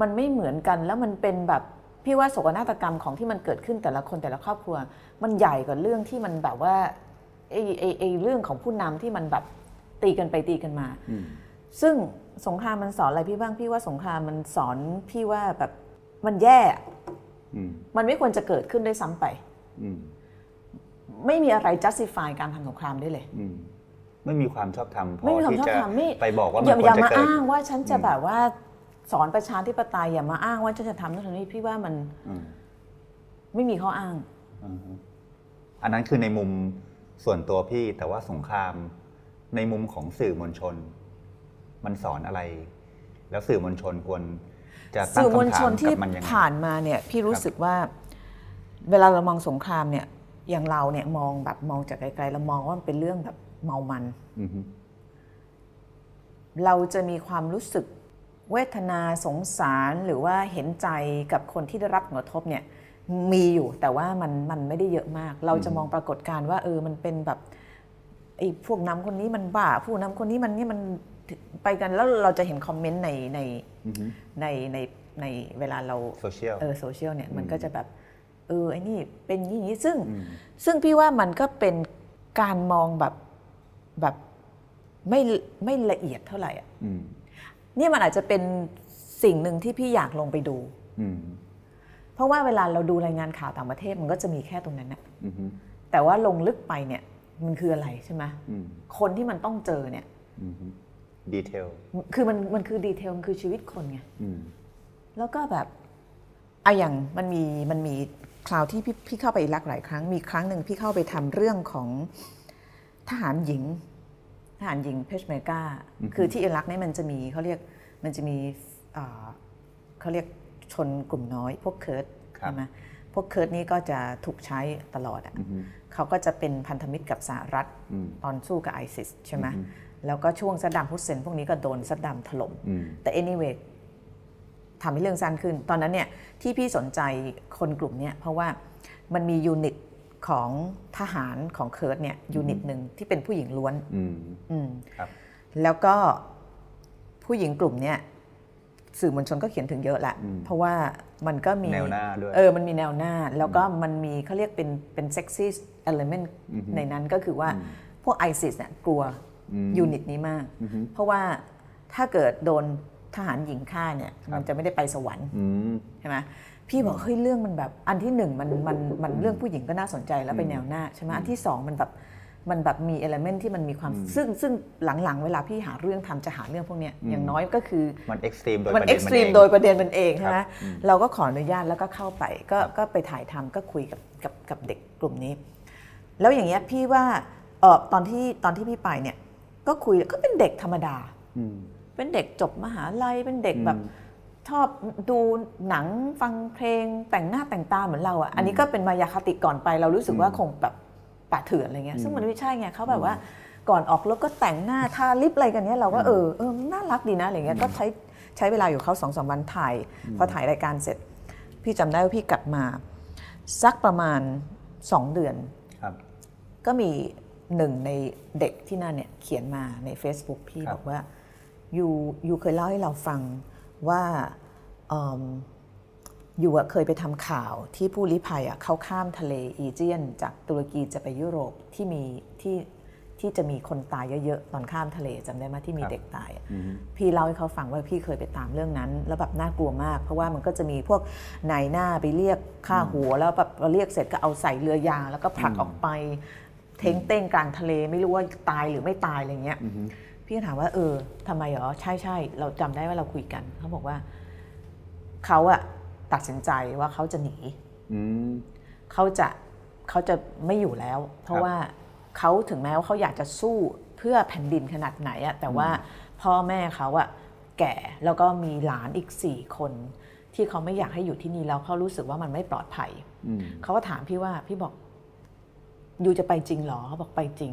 มันไม่เหมือนกันแล้วมันเป็นแบบพี่ว่าโศกนาฏกรรมของที่มันเกิดขึ้นแต่ละคนแต่ละครอบครัว มันใหญ่กว่าเรื่องที่มันแบบว่าไอ้ไอ้ไอ้เรื่องของผู้นำที่มันแบบตีกันไปตีกันมาอืมซึ่งสงครามมันสอนอะไรพี่บ้างพี่ว่าสงครามมันสอนพี่ว่าแบบมันแย่อะอืมมันไม่ควรจะเกิดขึ้นด้วยซ้ำไปอืมไม่มีอะไร justify การทำสงครามได้เลยอืม ไม่มีความชอบธรรมพไม่อมีความที่ชอบจะธรรมไม่ไปบอกว่ามันอย่าควอย่ารจะมาเกิดอ้างว่าฉันจะแบบว่าสอนประชาธิปไตยอย่ามาอ้างว่าฉันจะทำนั่นทำนี่พี่ว่ามันอืมไม่มีข้ออ้างอืมอันนั้นคือในมุมส่วนตัวพี่แต่ว่าสงครามในมุมของสื่อมวลชน มันสอนอะไร แล้วสื่อมวลชนควรจะตั้งสื่อมวลคำถาชมนที่กับมันยังไงผ่านมาเนี่ย พี่รู้ครับสึกว่า เวลาเรามองสงครามเนี่ย อย่างเราเนี่ยมองแบบมองจากไกลๆเรามองว่ามันเป็นเรื่องแบบ เมามันอือฮึเราจะมีความรู้สึกเวทนาสงสารหรือว่าเห็นใจกับคนที่ได้รับผลกระทบเนี่ยมีอยู่แต่ว่ามันมันไม่ได้เยอะมาก เราจะมองปรากฏการณ์ว่าเออมันเป็นแบบไอ้พวกน้ำคนนี้มันบ้าพวกน้ำคนนี้มันนี่มันไปกันแล้วเราจะเห็นคอมเมนต์ในในอือฮึในในในเวลาเราโซเชียลเออโซเชียลเนี่ยมันก็จะแบบเออไอ้นี่เป็นอย่างนี้อย่างนี้ซึ่งอืมซึ่งพี่ว่ามันก็เป็นการมองแบบ แบบไม่ไม่ละเอียดเท่าไหร่อะอืมเนี่ยมันอาจจะเป็นสิ่งหนึ่งที่พี่อยากลงไปดูอืมเพราะว่าเวลาเราดูรายงานข่าวต่างประเทศมันก็จะมีแค่ตรงนั้นนะอือฮึแต่ว่าลงลึกไปเนี่ย มันคืออะไรใช่ไหมอืมคนที่มันต้องเจอเนี่ยอือฮึดีเทลคือมันมันคือดีเทลมันคือชีวิตคนไงอืมแล้วก็แบบอะอย่างมันมีมันมีคราวที่พี่พี่เข้าไปอิรักหลายครั้ง มีครั้งหนึ่งพี่เข้าไปทำเรื่องของ ทหารหญิง ทหารหญิงเพชเมอร์กาคือที่อิรักเนี่ยมันจะมีเขาเรียกมันจะมีอ่าเขาเรียกชนกลุ่มน้อย พวกเคิร์ดครับใช่ไหมพวกเคิร์ดนี่ก็จะถูกใช้ตลอดอะอือฮึเขาก็จะเป็นพันธมิตรกับสหรัฐอืมตอนสู้กับไอซิสใช่ไหมอือฮึแล้วก็ช่วงซัดดัมฮุสเซนพวกนี้ก็โดนซัดดัมถล่มอืมแต่ anyway ทำให้เรื่องสั้นขึ้น ตอนนั้นเนี่ยที่พี่สนใจคนกลุ่มเนี้ยเพราะว่ามันมี unit ของทหารของเคิร์ดเนี่ย unit หนึ่งที่เป็นผู้หญิงล้วนอืมอืมครับแล้วก็ผู้หญิงกลุ่มเนี้ยสื่อมวลชนก็เขียนถึงเยอะแหละ เพราะว่ามันก็มีแนวหน้าด้วยเออมันมีแนวหน้า แล้วก็มันมีเขาเรียกเป็นเป็น sexy element ในนั้นก็คือว่าพวกไอซิสเนี่ยกลัวอืม unit นี้มาก เพราะว่าถ้าเกิดโดนทหารหญิงฆ่าเนี่ยมันจะไม่ได้ไปสวรรค์อืมใช่ไหม พี่บอกเฮ้ยเรื่องมันแบบอันที่หนึ่งมันมันมันเรื่องผู้หญิงก็น่าสนใจแล้วไปแนวหน้าใช่ไหมอันที่สองมันแบบมันแบบมี element ที่มันมีความซึ่งซึ่งหลังๆ เวลาพี่หาเรื่องทำจะหาเรื่องพวกเนี้ยอย่างน้อยก็คือมัน extreme โดยประเด็นมันเอง มัน extreme โดยประเด็นมันเองใช่ไหมครับอืมเราก็ขออนุญาตแล้วก็เข้าไปก็ก็ไปถ่ายทำก็คุยกับกับกับเด็กกลุ่มนี้ แล้วอย่างเงี้ยพี่ว่าเออตอนที่ตอนที่พี่ไปเนี่ยก็คุยก็เป็นเด็กธรรมดาอืมเป็นเด็กจบมหาลัยเป็นเด็กอืมแบบ ชอบดูหนังฟังเพลงแต่งหน้าแต่งตาเหมือนเราอะอันนี้ก็เป็นมายาคติก่อนไป เรารู้สึกว่าคงแบบป่าเถื่อนอะไรเงี้ยซึ่งมันไม่ใช่ไงเขาแบบว่าก่อนออกรถก็แต่งหน้าทาลิปอะไรกันเนี้ยเราก็เออเออน่ารักดีนะอะไรเงี้ยก็ใช้ใช้เวลาอยู่เขาสองสามวันถ่าย พอถ่ายรายการเสร็จ พี่จำได้ว่าพี่กลับมา สักประมาณสองเดือนครับก็มีหนึ่งในเด็กที่นั่นเนี่ยเขียนมาใน Facebook พี่ครับบอกว่ายูยูเคยเล่าให้เราฟัง ว่าอืมยูอะเคยไปทำข่าวที่ผู้ลี้ภัยอะเขาข้ามทะเลอีเจียน จากตุรกีจะไปยุโรปที่มีที่ที่จะมีคนตายเยอะๆตอนข้ามทะเลจำได้ไหมที่มีครับเด็กตายอะอืมพี่เล่าให้เขาฟังว่าพี่เคยไปตามเรื่องนั้น แล้วแบบน่ากลัวมาก เพราะว่ามันก็จะมีพวกนายหน้าไปเรียกค่าหัว แล้วแบบเรียกเสร็จก็เอาใส่เรือยาง แล้วก็ผลักออกไป เท้งเต้งกลางทะเลไม่รู้ว่าตายหรือไม่ตายอะไรเงี้ย พี่ก็ถามว่าเออทำไมเหรอใช่ใช่เราจำได้ว่าเราคุยกันเขาบอกว่าเขาอะตัดสินใจว่าเขาจะหนีอืมเขาจะเขาจะไม่อยู่แล้ว เพราะว่าเขาถึงแม้ว่าเขาอยากจะสู้เพื่อแผ่นดินขนาดไหนอะแต่ว่าพ่อแม่เขาอะแก่แล้วก็มีหลานอีกสี่คน ที่เขาไม่อยากให้อยู่ที่นี่แล้วเขารู้สึกว่ามันไม่ปลอดภัยอืมเขาก็ถามพี่ว่าพี่บอกยูจะไปจริงเหรอเขาบอกไปจริง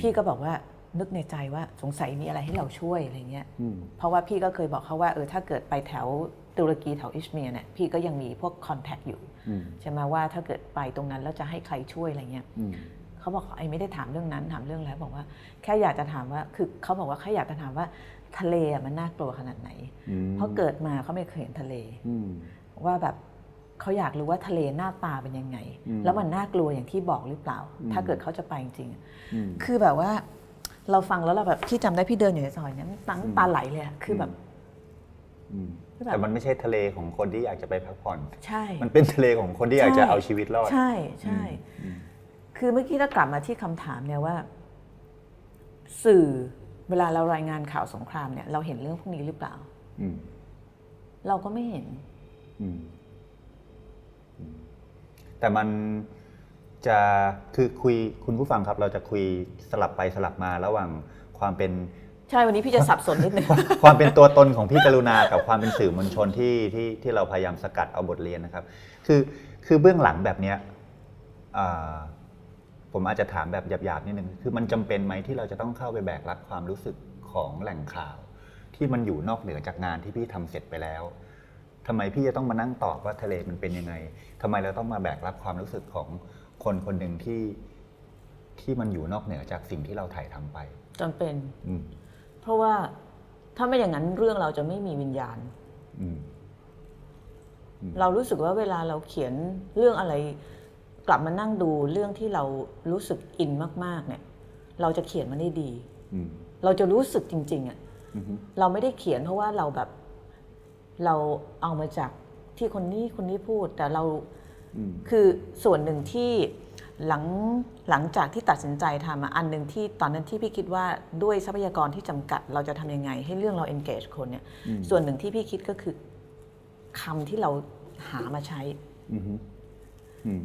พี่ก็บอกว่า นึกในใจว่าสงสัยมีอะไรให้เราช่วยอะไรเงี้ยอืมเพราะว่าพี่ก็เคยบอกเขาว่าเออถ้าเกิดไปแถวตุรกีแถวอิสเมียร์เนี่ยพี่ก็ยังมีพวกคอนแทคอยู่อืมใช่ไหมว่าถ้าเกิดไปตรงนั้นแล้วจะให้ใครช่วยอะไรเงี้ยอืมเขาบอกไอ้ไม่ได้ถามเรื่องนั้นถามเรื่องแล้วบอกว่า แค่อยากจะถามว่าคือเขาบอกว่าแค่อยากจะถามว่าทะเลอะมันน่ากลัวขนาดไหนอืมเพราะเกิดมาเขาไม่เคยเห็นทะเลอืมว่าแบบเขาอยากรู้ว่าทะเลหน้าตาเป็นยังไงอืมแล้วมันน่ากลัวอย่างที่บอกหรือเปล่าอืมถ้าเกิดเขาจะไปจริงๆอะอืมคือแบบว่า เราฟังแล้วเราแบบพี่จำได้พี่เดินอยู่ในซอยเนี่ยตั้งตาไหลเลยอะคือแบบอืมคือแบบแต่มันไม่ใช่ทะเลของคนที่อยากจะไปพักผ่อน ใช่ มันเป็นทะเลของคนที่อยากจะใช่เอาชีวิตรอด ใช่ใช่อืมคือเมื่อกี้ถ้ากลับมาที่คำถามเนี่ยว่า สื่อเวลาเรารายงานข่าวสงครามเนี่ย เราเห็นเรื่องพวกนี้หรือเปล่าอืมเราก็ไม่เห็นอืมอืมแต่มัน จะคือคุยคุณผู้ฟังครับ เราจะคุยสลับไปสลับมาระหว่างความเป็นใช่วันนี้พี่จะสับสนนิดนึงความเป็นตัวตนของพี่กรุณากับความเป็นสื่อมวลชนที่ที่ที่เราพยายามสกัดเอาบทเรียนนะครับ คือคือเบื้องหลังแบบเนี้ยอ่าผมอาจจะถามแบบหยาบๆนิดนึงคือมันจำเป็นไหมที่เราจะต้องเข้าไปแบกรับความรู้สึกของแหล่งข่าว ที่มันอยู่นอกเหนือจากงานที่พี่ทำเสร็จไปแล้วทำไมพี่จะต้องมานั่งตอบว่าทะเลมันเป็นยังไงทำไมเราต้องมาแบกรับความรู้สึกของ คนคนหนึ่งที่ที่มันอยู่นอกเหนือจากสิ่งที่เราถ่ายทำไปจำเป็นอืมเพราะว่าถ้าไม่อย่างนั้นเรื่องเราจะไม่มีวิญญาณอืมเรารู้สึกว่าเวลาเราเขียนเรื่องอะไร กลับมานั่งดูเรื่องที่เรารู้สึกอินมาก ๆ เนี่ย เราจะเขียนมันได้ดีอืมเราจะรู้สึกจริง ๆอะอืมเราไม่ได้เขียนเพราะว่าเราแบบ เราเอามาจากที่คนนี้คนนี้พูด แต่เราอืม คือส่วนหนึ่งที่หลังหลังจากที่ตัดสินใจทำอะอันหนึ่งที่ตอนนั้นที่พี่คิดว่าด้วยทรัพยากรที่จำกัด เราจะทำยังไงให้เรื่องเรา engage คนเนี่ยส่วนหนึ่งที่พี่คิดก็คือคำที่เราหามาใช้อืมอืม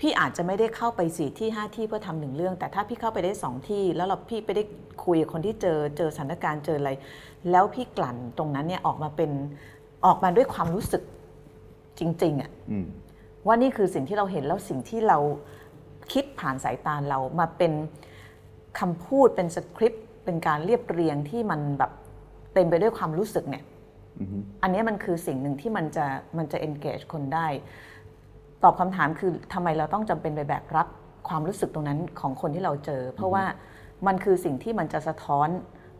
พี่อาจจะไม่ได้เข้าไปสี่ที่ห้าที่เพื่อทำหนึ่งเรื่อง แต่ถ้าพี่เข้าไปได้สองที่ แล้วเราพี่ไปได้คุยกับคนที่เจอเจอสถานการณ์เจออะไร แล้วพี่กลั่นตรงนั้นเนี่ยออกมาเป็นออกมาด้วยความรู้สึกจริง ๆอะอืม ว่านี่คือสิ่งที่เราเห็นแล้วสิ่งที่เราคิดผ่านสายตาเรามาเป็นคำพูดเป็นสคริปต์เป็นการเรียบเรียงที่มันแบบเต็มไปด้วยความรู้สึกเนี่ยอืมอันเนี้ยมันคือสิ่งหนึ่งที่มันจะมันจะ engage คนได้ ตอบคำถามคือทำไมเราต้องจำเป็นไปแบกรับความรู้สึกตรงนั้นของคนที่เราเจอ เพราะว่ามันคือสิ่งที่มันจะสะท้อน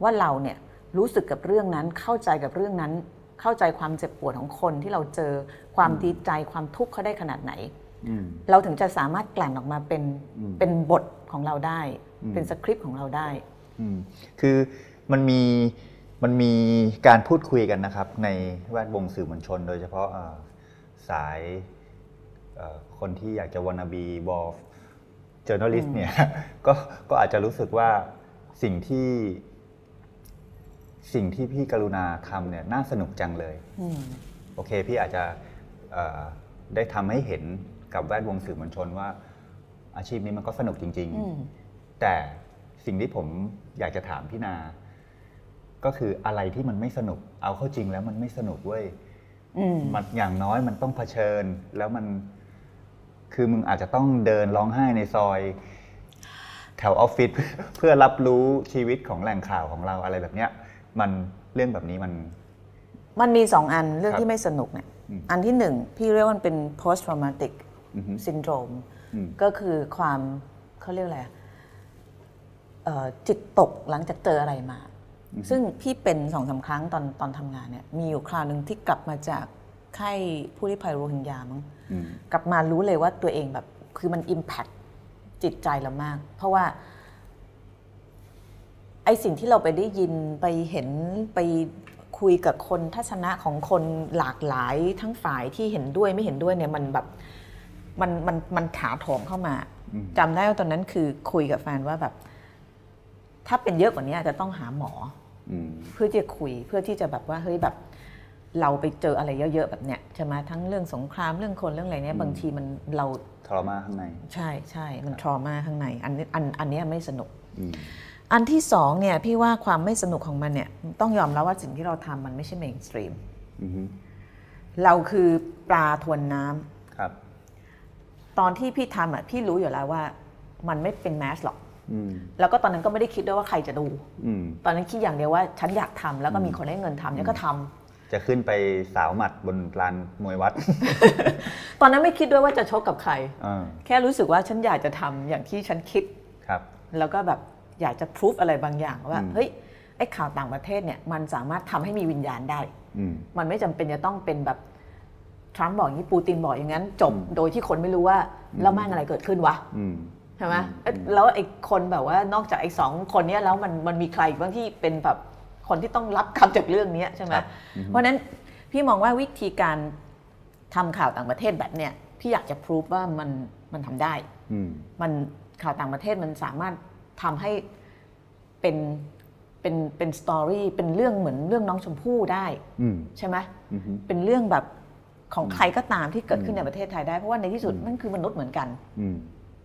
ว่าเราเนี่ยรู้สึกกับเรื่องนั้นเข้าใจกับเรื่องนั้น เข้าใจความเจ็บปวดของคนที่เราเจอความดีใจความทุกข์เขาได้ขนาดไหนอืมเราถึงจะสามารถกลั่นออกมาเป็นอืมเป็นบทของเราได้อืมเป็นสคริปต์ของเราได้อืมคือมันมีมันมีการพูดคุยกันนะครับ ในแวดวงสื่อมวลชน โดยเฉพาะเอ่อสายเอ่อคนที่อยากจะว a น n บีบอ journalist เนี่ยก็ก็อาจจะรู้สึกว่าสิ่งที่ สิ่งที่พี่กรุณาทำเนี่ยน่าสนุกจังเลยอืมโอเค พี่อาจจะเอ่อได้ทำให้เห็นกับแวดวงสื่อมวลชนว่า อาชีพนี้มันก็สนุกจริงอืมๆแต่สิ่งที่ผมอยากจะถามพี่นา ก็คืออะไรที่มันไม่สนุก เอาเข้าจริงแล้วมันไม่สนุกเว้ยอืมมันอย่างน้อยมันต้องเผชิญ แล้วมัน คือมึงอาจจะต้องเดินร้องไห้ในซอย แถวออฟฟิศเพื่อรับรู้ชีวิตของแหล่งข่าวของเราอะไรแบบเนี้ย มันเรื่องแบบนี้มัน มันมีสองอันเรื่องครับที่ไม่สนุกเนี่ยอืมอันที่หนึ่งพี่เรียกว่ามันเป็น post traumatic อือฮึ syndrome อืมก็คือความเขาเรียกอะไรอะเอ่อจิตตกหลังจากเจออะไรมา ซึ่งพี่เป็นสองสาครั้งตอนตอนทำงานเนี่ยมีอยู่คราวหนึ่งที่กลับมาจากค่ายผู้ลี้ภัยโรฮิงญามั้งอืมกลับมารู้เลยว่าตัวเองแบบคือมัน impact จิตใจเรามาก เพราะว่า ไอสิ่งที่เราไปได้ยินไปเห็นไปคุยกับคนทัศนะของคนหลากหลายทั้งฝ่ายที่เห็นด้วยไม่เห็นด้วยเนี่ยมันแบบมันมันมันถาโถมเข้ามาอืมจำได้ว่าตอนนั้นคือคุยกับแฟนว่าแบบ ถ้าเป็นเยอะกว่านี้อาจจะต้องหาหมออืมเพื่อที่จะคุยเพื่อที่จะแบบว่าเฮ้ยแบบ เราไปเจออะไรเยอะๆแบบเนี้ยใช่ไหมทั้งเรื่องสงครามเรื่องคนเรื่องอะไรเนี้ยบางทีมันเราทรมานข้างใน ใช่ใช่มันทรมาข้างใน อันนี้อันอันเนี้ยไม่สนุก อืมอันที่สองเนี่ยพี่ว่าความไม่สนุกของมันเนี่ยต้องยอมรับว่าสิ่งที่เราทำมันไม่ใช่เมนสตรีมอือฮึเราคือปลาทวนน้ำครับ ตอนที่พี่ทำอะพี่รู้อยู่แล้วว่า มันไม่เป็นแมสหรอกอืมแล้วก็ตอนนั้นก็ไม่ได้คิดด้วยว่าใครจะดูอืมตอนนั้นคิดอย่างเดียวว่าฉันอยากทำแล้วก็มีคนให้เงินทำเนี่ยก็ทำจะขึ้นไปสาวหมัดบนลานมวยวัด ตอนนั้นไม่คิดด้วยว่าจะชกกับใครอ่าแค่รู้สึกว่าฉันอยากจะทำอย่างที่ฉันคิดครับ แล้วก็แบบ อยากจะพิสูจอะไรบางอย่างว่าอืมเฮ้ยไอ้ข่าวต่างประเทศเนี่ยมันสามารถทำให้มีวิญญาณได้อืมมันไม่จำเป็นจะต้องเป็นแบบทรัมป์บอกอย่างนี้ปูตินบอกอย่างนั้นจบโดยที่คนไม่รู้ว่าแล้วแม่งอะไรเกิดขึ้นวะอืมใช่ไหมเอ๊ะแล้วไอ้คนแบบว่านอกจากไอ้สองคนเนี้ยแล้วมันมันมีใครอีกบ้างที่เป็นแบบคนที่ต้องรับคำจากเรื่องเนี้ยใช่ไหมครับเพราะฉะนั้นพี่มองว่าวิธีการทำข่าวต่างประเทศแบบเนี้ยพี่อยากจะพิสูจว่ามันมันทำได้อืมมันข่าวต่างประเทศมันสามารถ ทำให้เป็นเป็นเป็นสตอรี่เป็นเรื่องเหมือนเรื่องน้องชมพู่ได้อืมใช่ไหมอือฮึเป็นเรื่องแบบของใครก็ตามที่เกิดขึ้นในประเทศไทยได้เพราะว่าในที่สุดมันคือมนุษย์เหมือนกันอืม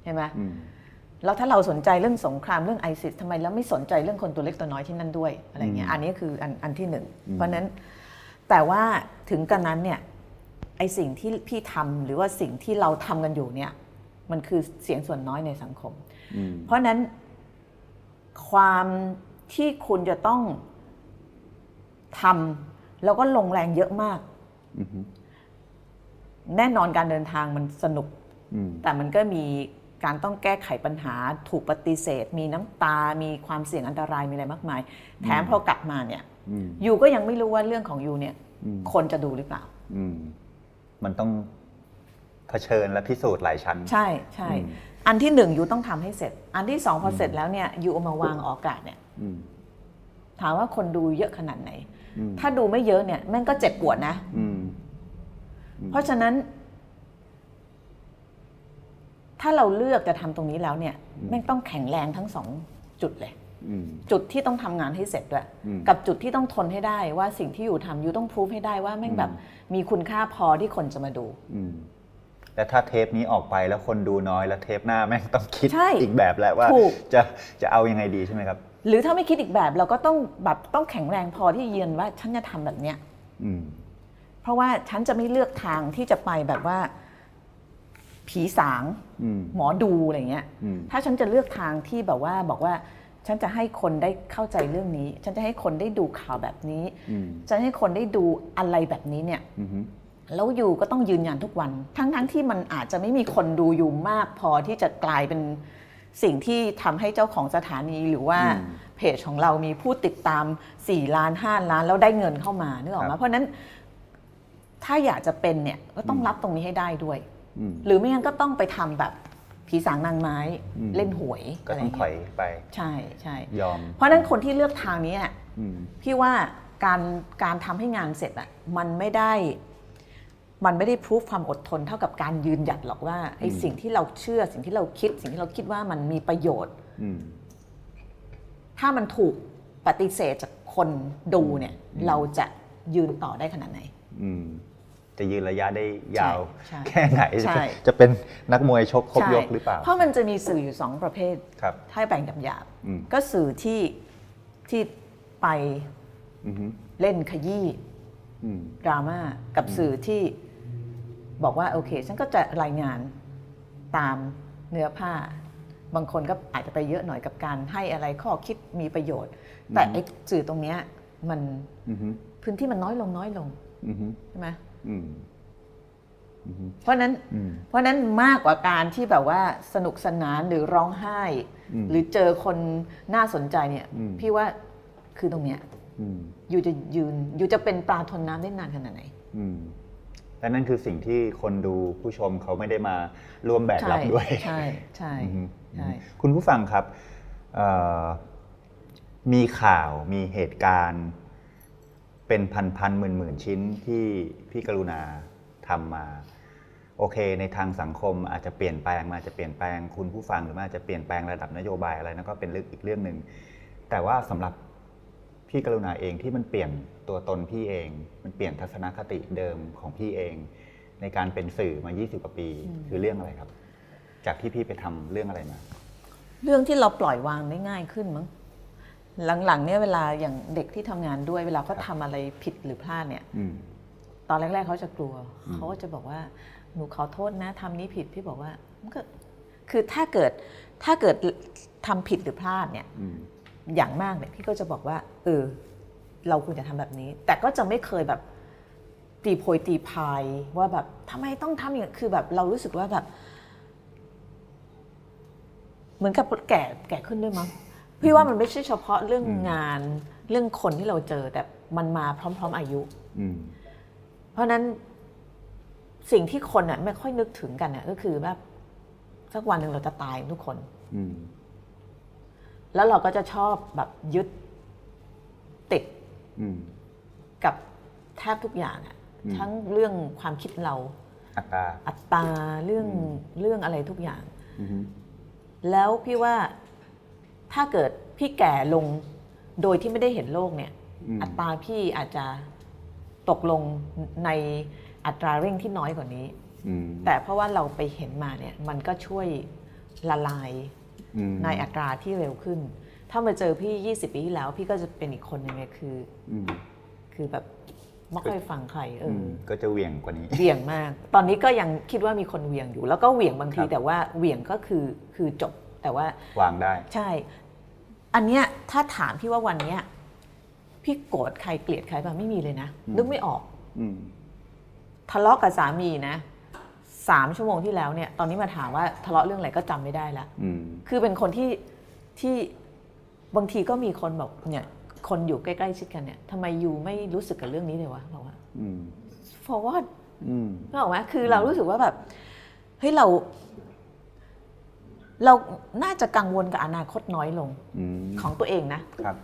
ใช่ไหมอืมแล้วถ้าเราสนใจเรื่องสงครามเรื่องไอซิสทำไมเราไม่สนใจเรื่องคนตัวเล็กตัวน้อยที่นั่นด้วยอะไรเงี้ยอันนี้คืออันอันที่หนึ่งเพราะฉะนั้นแต่ว่าถึงกันนั้นเนี่ยไอสิ่งที่พี่ทำหรือว่าสิ่งที่เราทำกันอยู่เนี่ยมันคือเสียงส่วนน้อยในสังคมอืมเพราะฉะนั้น ความที่คุณจะต้องทำแล้วก็ลงแรงเยอะมากอือฮึแน่นอนการเดินทางมันสนุกอืมแต่มันก็มีการต้องแก้ไขปัญหาถูกปฏิเสธ มีน้ำตา มีความเสี่ยงอันตรายมีอะไรมากมาย แถมพอกลับมาเนี่ยอืมยูก็ยังไม่รู้ว่าเรื่องของยูเนี่ยอืมคนจะดูหรือเปล่าอืมมันต้องเผชิญและพิสูจน์หลายชั้น ใช่ใช่อืม อันที่หนึ่งยูต้องทำให้เสร็จ อันที่สองพอเสร็จแล้วเนี่ยยูเอามาวางออกอากาศเนี่ยอืมถามว่าคนดูเยอะขนาดไหนอืมถ้าดูไม่เยอะเนี่ยแม่งก็เจ็บปวดนะอืมเพราะฉะนั้น ถ้าเราเลือกจะทำตรงนี้แล้วเนี่ย แม่งต้องแข็งแรงทั้งสองจุดเลยอืมจุดที่ต้องทำงานให้เสร็จด้วยอืมกับจุดที่ต้องทนให้ได้ว่าสิ่งที่อยู่ทำอยู่ต้องพูฟให้ได้ว่าแม่งแบบ มีคุณค่าพอที่คนจะมาดูอืม แล้วถ้าเทปนี้ออกไปแล้วคนดูน้อยแล้วเทปหน้าแม่งต้องคิดใช่อีกแบบแหละว่าถูกจะจะเอายังไงดีใช่ไหมครับ หรือถ้าไม่คิดอีกแบบเราก็ต้องแบบต้องแข็งแรงพอที่ยืนว่าฉันจะทำแบบเนี้ยอืมเพราะว่าฉันจะไม่เลือกทางที่จะไปแบบว่า ผีสางอืมหมอดูอะไรเงี้ยอืมถ้าฉันจะเลือกทางที่แบบว่าบอกว่าฉันจะให้คนได้เข้าใจเรื่องนี้ ฉันจะให้คนได้ดูข่าวแบบนี้อืมฉันให้คนได้ดูอะไรแบบนี้เนี่ยอืม แล้วอยู่ก็ต้องยืนยันทุกวัน ทั้งทั้งที่มันอาจจะไม่มีคนดูอยู่มากพอที่จะกลายเป็นสิ่งที่ทำให้เจ้าของสถานีหรือว่าเพจของเรามีผู้ติดตาม 4 ล้าน 5 ล้าน แล้วได้เงินเข้ามานึกออกไหมเพราะฉะนั้นถ้าอยากจะเป็นเนี่ยก็ต้องรับตรงนี้ให้ได้ด้วยอืมหรือไม่งั้นก็ต้องไปทำแบบผีสางนางไม้อืมเล่นหวยก็อะไรต้องถอยเงี้ยไป ใช่ใช่ยอม เพราะฉะนั้นคนที่เลือกทางนี้อะอืมพี่ว่าการการทำให้งานเสร็จอะมันไม่ได้ มันไม่ได้พิสูจความอดทนเท่ากับการยืนหยัดหรอกว่าไอ้อืมสิ่งที่เราเชื่อสิ่งที่เราคิด สิ่งที่เราคิดว่ามันมีประโยชน์อืมถ้ามันถูกปฏิเสธจากคนดูเนี่ย เราจะยืนต่อได้ขนาดไหนอืมจะยืนระยะได้ยาวใช่แค่ไหนใช่จะเป็นนักมวยชกครบใช่ยกหรือเปล่า เพราะมันจะมีสื่ออยู่สองประเภทครับถ้าแบ่งหยาบอืมๆก็สื่อที่ที่ไปอืมเล่นขยี้อืมดราม่ากับสื่อที่ บอกว่าโอเค ฉันก็จะรายงานตามเนื้อผ้า บางคนก็อาจจะไปเยอะหน่อยกับการให้อะไรข้อคิดมีประโยชน์ แต่ไอ้สื่อตรงเนี้ยมันอืมพื้นที่มันน้อยลงน้อยลงอืมใช่ไหมอืมเพราะฉะนั้นอืมเพราะฉะนั้นมากกว่าการที่แบบว่าสนุกสนานหรือร้องไห้อืมหรือเจอคนน่าสนใจเนี่ยอืมพี่ว่าคือตรงเนี้ยอืมอยู่จะยืนอยู่จะเป็นปลาทนน้ำได้นานขนาดไหนอืม และนั่นคือสิ่งที่คนดูผู้ชมเขาไม่ได้มาร่วมแบกรับใช่ด้วย ใช่ใช่อืมใช่คุณผู้ฟังครับเอ่อมีข่าวมีเหตุการณ์ เป็นพันพันหมื่นหมื่นชิ้นที่พี่กรุณาทำมา โอเค ในทางสังคมอาจจะเปลี่ยนแปลงมาอาจจะเปลี่ยนแปลงคุณผู้ฟังหรือมันอาจจะเปลี่ยนแปลงระดับนโยบายอะไรนั่นก็เป็นเรื่องอีกเรื่องหนึ่งแต่ว่าสำหรับพี่กรุณาเองที่มันเปลี่ยน ตัวตนพี่เอง มันเปลี่ยนทัศนคติเดิมของพี่เอง ในการเป็นสื่อมา 20 กว่าปี คือเรื่องอะไรครับ จากที่พี่ไปทำเรื่องอะไรมา เรื่องที่เราปล่อยวางได้ง่ายขึ้นมั้ง หลังๆ เนี่ยเวลาอย่างเด็กที่ทำงานด้วยเวลาเขาทำอะไรผิดหรือพลาดเนี่ยอืมตอนแรก ๆเขาจะกลัว เขาก็จะบอกว่าหนูขอโทษนะทำนี้ผิดพี่บอกว่ามันก็คือถ้าเกิดถ้าเกิดทำผิดหรือพลาดเนี่ยอืมอย่างมากเนี่ยพี่ก็จะบอกว่า เออ เราควรจะทำแบบนี้ แต่ก็จะไม่เคยแบบตีโพยตีพายว่าแบบทำไมต้องทำอย่างนั้นคือแบบเรารู้สึกว่าแบบ เหมือนกับแก่แก่ขึ้นด้วยมั้งพี่ว่ามันไม่ใช่เฉพาะเรื่องงานเรื่องคนที่เราเจอแต่มันมาพร้อม ๆ อายุอืมเพราะฉะนั้นสิ่งที่คนอะไม่ค่อยนึกถึงกันอะก็คือแบบสักวันหนึ่งเราจะตายทุกคนอืมแล้วเราก็จะชอบแบบยึดติดอืม กับแทบทุกอย่างอะอืมทั้งเรื่องความคิดเรา อัตราอัตราเรื่องเรื่องอะไรทุกอย่างอืมแล้วพี่ว่าถ้าเกิดพี่แก่ลงโดยที่ไม่ได้เห็นโลกเนี่ยอืมอัตราพี่อาจจะตกลงในอัตราเร่งที่น้อยกว่านี้อืมแต่เพราะว่าเราไปเห็นมาเนี่ยมันก็ช่วยละลายอืมในอัตราที่เร็วขึ้น ถ้ามาเจอพี่ 20 ปีที่แล้ว พี่ก็จะเป็นอีกคนหนึ่งเลยคืออืมคือแบบไม่ค่อยฟังใครเออือมอก็จะเหวี่ยงกว่านี้เหวี่ยงมาก ตอนนี้ก็ยังคิดว่ามีคนเหวี่ยงอยู่ แล้วก็เหวี่ยงบางทีครับแต่ว่าเหวี่ยงก็คือคือจบแต่ว่าวางได้ใช่ อันเนี้ยถ้าถามพี่ว่าวันเนี้ยพี่โกรธใครเกลียดใครบ้างไม่มีเลยนะนึกไม่ออกอืมทะเลาะกับสามีนะสามชั่วโมงที่แล้วเนี่ย ตอนนี้มาถามว่าทะเลาะเรื่องอะไรก็จำไม่ได้ละอืมคือเป็นคนที่ที่ บางทีก็มีคนบอกเนี่ยคนอยู่ใกล้ๆชิดกันเนี่ยทำไมยูไม่รู้สึกกับเรื่องนี้เลยวะบอกว่าอืม for what อืมนึกออกไหมคือเรารู้สึกว่าแบบเฮ้ยเรา เราน่าจะกังวลกับอนาคตน้อยลงอืมของตัวเองนะครับ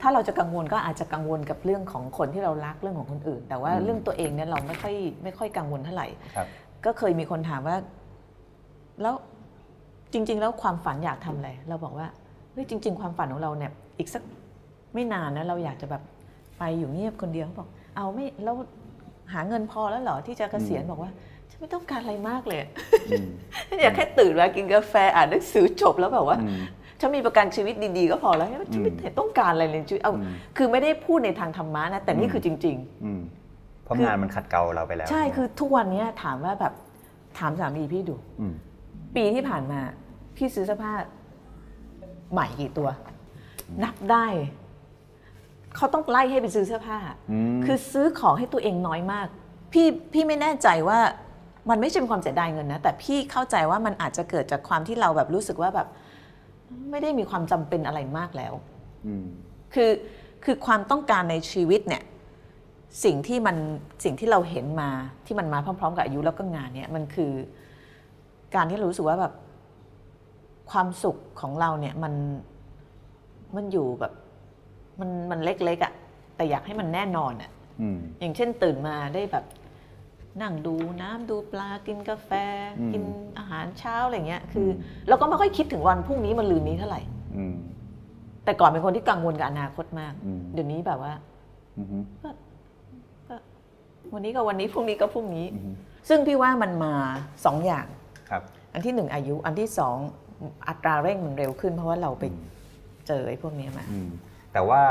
ถ้าเราจะกังวลก็อาจจะกังวลกับเรื่องของคนที่เรารักเรื่องของคนอื่น แต่ว่าอืมเรื่องตัวเองเนี่ยเราไม่ค่อยไม่ค่อยกังวลเท่าไหร่ครับก็เคยมีคนถามว่า แล้วจริง ๆ แล้วความฝันอยากทำอะไรเราบอกว่า เฮ้ยจริง ๆ ความฝันของเราเนี่ยอีกสักไม่นานนะเราอยากจะแบบไปอยู่เงียบคนเดียวเขาบอก เอาไม่แล้วหาเงินพอแล้วเหรอที่จะเกษียณบอกว่าฉันไม่ต้องการอะไรมากเลยอืมฉันอยากแค่ตื่นมากินกาแฟอ่านหนังสือจบแล้วแบบว่าอืมฉันมีประกันชีวิตดีๆก็พอแล้วฉันไม่เห็นต้องการอะไรเลยในชีวิตเอาอืมคือไม่ได้พูดในทางธรรมะนะแต่นี่คือจริงอืมเพราะคืองานมันขัดเกลาเราไปแล้วๆใช่คือทุกวันเนี้ยถามว่าแบบถามสามีพี่ดูอืมปีที่ผ่านมา พี่ซื้อเสื้อผ้า ใหม่กี่ตัว นับได้ เขาต้องไล่ให้ไปซื้อเสื้อผ้าอืมคือซื้อของให้ตัวเองน้อยมาก พี่พี่ไม่แน่ใจว่ามันไม่ใช่เป็นความเสียดายเงินนะ แต่พี่เข้าใจว่ามันอาจจะเกิดจากความที่เราแบบรู้สึกว่าแบบ ไม่ได้มีความจำเป็นอะไรมากแล้วอืมคือคือความต้องการในชีวิตเนี่ย สิ่งที่มันสิ่งที่เราเห็นมาที่มันมาพร้อม ๆ กับอายุแล้วก็งานเนี่ยมันคือ การที่เรารู้สึกว่าแบบ ความสุขของเราเนี่ยมันมันอยู่แบบ มันมันเล็กๆอะ่ะแต่อยากให้มันแน่นอนอะ่ะอืมอย่างเช่นตื่นมาได้แบบ นั่งดูน้ำดูปลากินกาแฟอืมกินอาหารเช้าอะไรเงี้ย คือเราก็ไม่ค่อยคิดถึงวันพรุ่งนี้มันลืนนี้เท่าไหร่อืมแต่ก่อนเป็นคนที่กังวลกับอนาคตมากอืมเดี๋ยวนี้แบบว่าอืมก็วันนี้ก็วันนี้พรุ่งนี้ก็พรุ่งนี้อืมซึ่งพี่ว่ามันมาสองอย่างครับอันที่หนึ่งอายุ อันที่สอง อัตราเร่งมันเร็วขึ้น เพราะว่าเราไปเจอไอ้พวกนี้มาแต่ว่า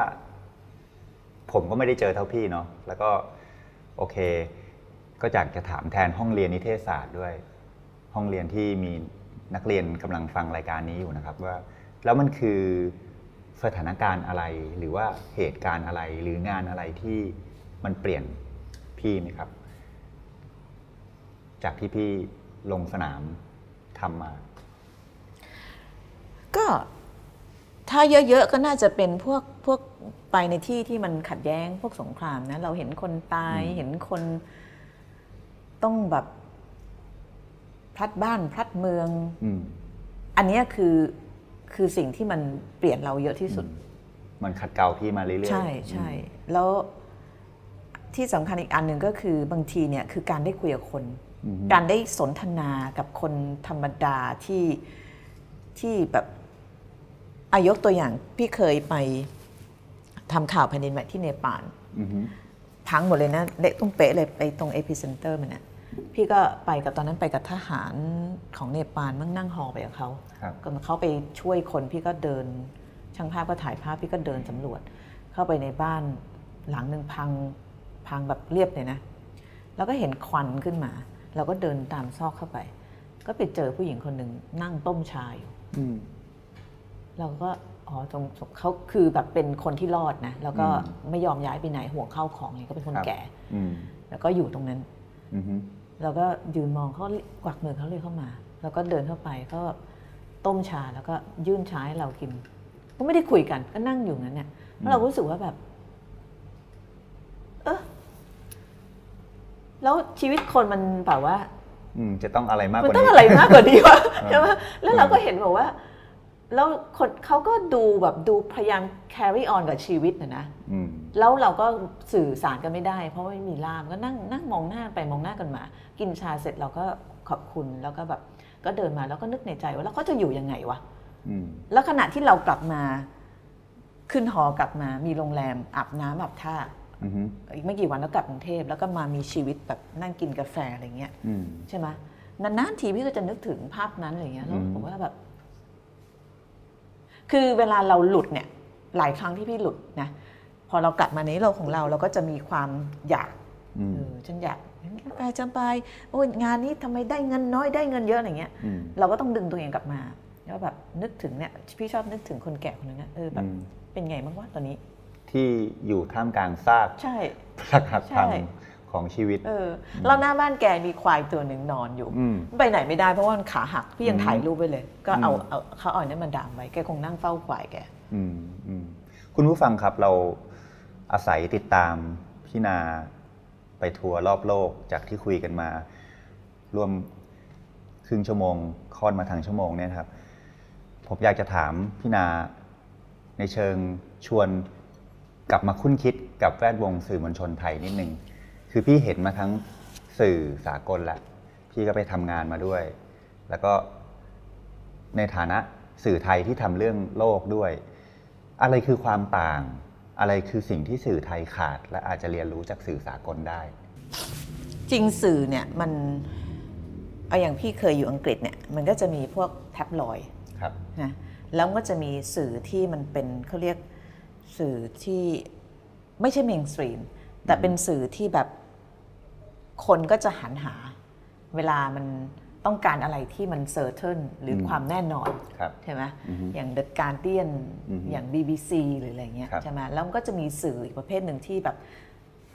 ผมก็ไม่ได้เจอเท่าพี่เนาะแล้วก็โอเค ก็อยากจะถามแทนห้องเรียนนิเทศศาสตร์ด้วย ห้องเรียนที่มีนักเรียนกำลังฟังรายการนี้อยู่นะครับว่า แล้วมันคือสถานการณ์อะไรหรือว่าเหตุการณ์อะไรหรืองานอะไรที่มันเปลี่ยนพี่ไหมครับ จากที่พี่ลงสนามทำมา ก็ถ้าเยอะๆก็น่าจะเป็นพวกพวกไปในที่ที่มันขัดแย้งพวกสงครามนะ เราเห็นคนตายอืมเห็นคนต้องแบบพลัดบ้านพลัดเมืองอืมอันเนี้ยคือคือสิ่งที่มันเปลี่ยนเราเยอะที่สุด มันขัดเกลาพี่มาเรื่อยๆใช่ใช่แล้วที่สำคัญอีกอันหนึ่งก็คือบางทีเนี่ยคือการได้คุยกับคนอืมการได้สนทนากับคนธรรมดาที่ที่แบบ อายกตัวอย่างพี่เคยไปทำข่าวแผ่นดินไหวที่เนปาลอือฮึพังหมดเลยนะเละตุ้มเป๊ะเลยไปตรง epicenter มันนะพี่ก็ไปกับตอนนั้นไปกับทหารของเนปาลมั่งนั่งฮอไปกับเขาครับก็เขาไปช่วยคนพี่ก็เดิน ช่างภาพก็ถ่ายภาพพี่ก็เดินสำรวจ เข้าไปในบ้านหลังหนึ่งพังพังแบบเรียบเลยนะ แล้วก็เห็นควันขึ้นมา เราก็เดินตามซอกเข้าไป ก็ไปเจอผู้หญิงคนหนึ่งนั่งต้มชาอยู่อืม เราก็อ๋อตรงเขาคือแบบเป็นคนที่รอดนะ แล้วก็ไม่ยอมย้ายไปไหนห่วงเข้าวของเนี่ยก็เป็นคนครับแก่อืมแล้วก็อยู่ตรงนั้นอือฮึเราก็ยืนมองเขากวักมือเขาเลยเข้ามา แล้วก็เดินเข้าไปก็ต้มชาแล้วก็ยื่นชาให้เรากิน ก็ไม่ได้คุยกัน ก็นั่งอยู่งั้นเนี่ยแล้วเราก็รู้สึกว่าแบบ เออแล้วชีวิตคนมันแบบว่า อืมจะต้องอะไรมากกมันว่าต้องนี้อะไรมากกว่านี้วะเออใช่ไหมแล้วเราก็เห็นบอกว่า แล้วคนเขาก็ดูแบบดูพยายาม carry on กับชีวิตนะนะอืมแล้วเราก็สื่อสารกันไม่ได้ เพราะว่าไม่มีล่ามก็นั่งนั่งมองหน้าไปมองหน้ากันมา กินชาเสร็จเราก็ขอบคุณแล้วก็แบบก็เดินมาแล้วก็นึกในใจว่าแล้วเขาจะอยู่ยังไงวะอืมแล้วขณะที่เรากลับมา ขึ้นหอกลับมา มีโรงแรมอาบน้ำอาบท่าอือฮึอีกไม่กี่วันแล้วกลับกรุงเทพแล้วก็มามีชีวิตแบบนั่งกินกาแฟอะไรเงี้ยอืมใช่ไหมนานๆทีพี่ก็จะนึกถึงภาพนั้นอะไรเงี้ยแล้วอืมผมว่าแบบ คือเวลาเราหลุดเนี่ยหลายครั้งที่พี่หลุดนะพอเรากลับมาในโลกของเราเราก็จะมีความอยากอืมเออฉันอยากไปจำไปโอ้ยงานนี้ทำไมได้เงินน้อยได้เงินเยอะอะไรเงี้ยอืมเราก็ต้องดึงตัวเองกลับมาแล้วแบบนึกถึงเนี่ยพี่ชอบนึกถึงคนแก่คนนึงอะเออแบบอืมเป็นไงบ้างวะตอนนี้ ที่อยู่ท่ามกลางซากใช่พลักหักพังใช่ ของชีวิต เออแล้วหน้าบ้านแกมีควายตัวหนึ่งนอนอยู่อืมไปไหนไม่ได้เพราะว่ามันขาหัก พี่ยังอืมถ่ายรูปไว้เลย ก็เอาอืมเอาเขาเอาอันนี้มาดามไว้ แกคงนั่งเฝ้าควายแกอืมอืมคุณผู้ฟังครับเราอาศัยติดตามพี่นาไปทัวร์รอบโลกจากที่คุยกันมาร่วมครึ่งชั่วโมงค่อนมาทางชั่วโมงเนี่ยนะครับ ผมอยากจะถามพี่นาในเชิงชวนกลับมาคุ้นคิดกับแวดวงสื่อมวลชนไทยนิดนึง คือพี่เห็นมาทั้งสื่อสากลแหละพี่ก็ไปทำงานมาด้วย แล้วก็ในฐานะสื่อไทยที่ทำเรื่องโลกด้วย อะไรคือความต่าง อะไรคือสิ่งที่สื่อไทยขาด และอาจจะเรียนรู้จากสื่อสากลได้ จริงสื่อเนี่ยมันเอาอย่างพี่เคยอยู่อังกฤษเนี่ยมันก็จะมีพวกแท็บลอยด์ครับนะแล้วก็จะมีสื่อที่มันเป็นเขาเรียกสื่อที่ไม่ใช่ mainstream แต่เป็นสื่อที่แบบ คนก็จะหันหาเวลามันต้องการอะไรที่มัน certain หรืออมความแน่นอนครับใช่ไหมอือฮึอย่าง The Guardian อือฮึอย่าง BBC หรืออะไรเงี้ยครับใช่ไหมแล้วมันก็จะมีสื่ออีกประเภทหนึ่งที่แบบ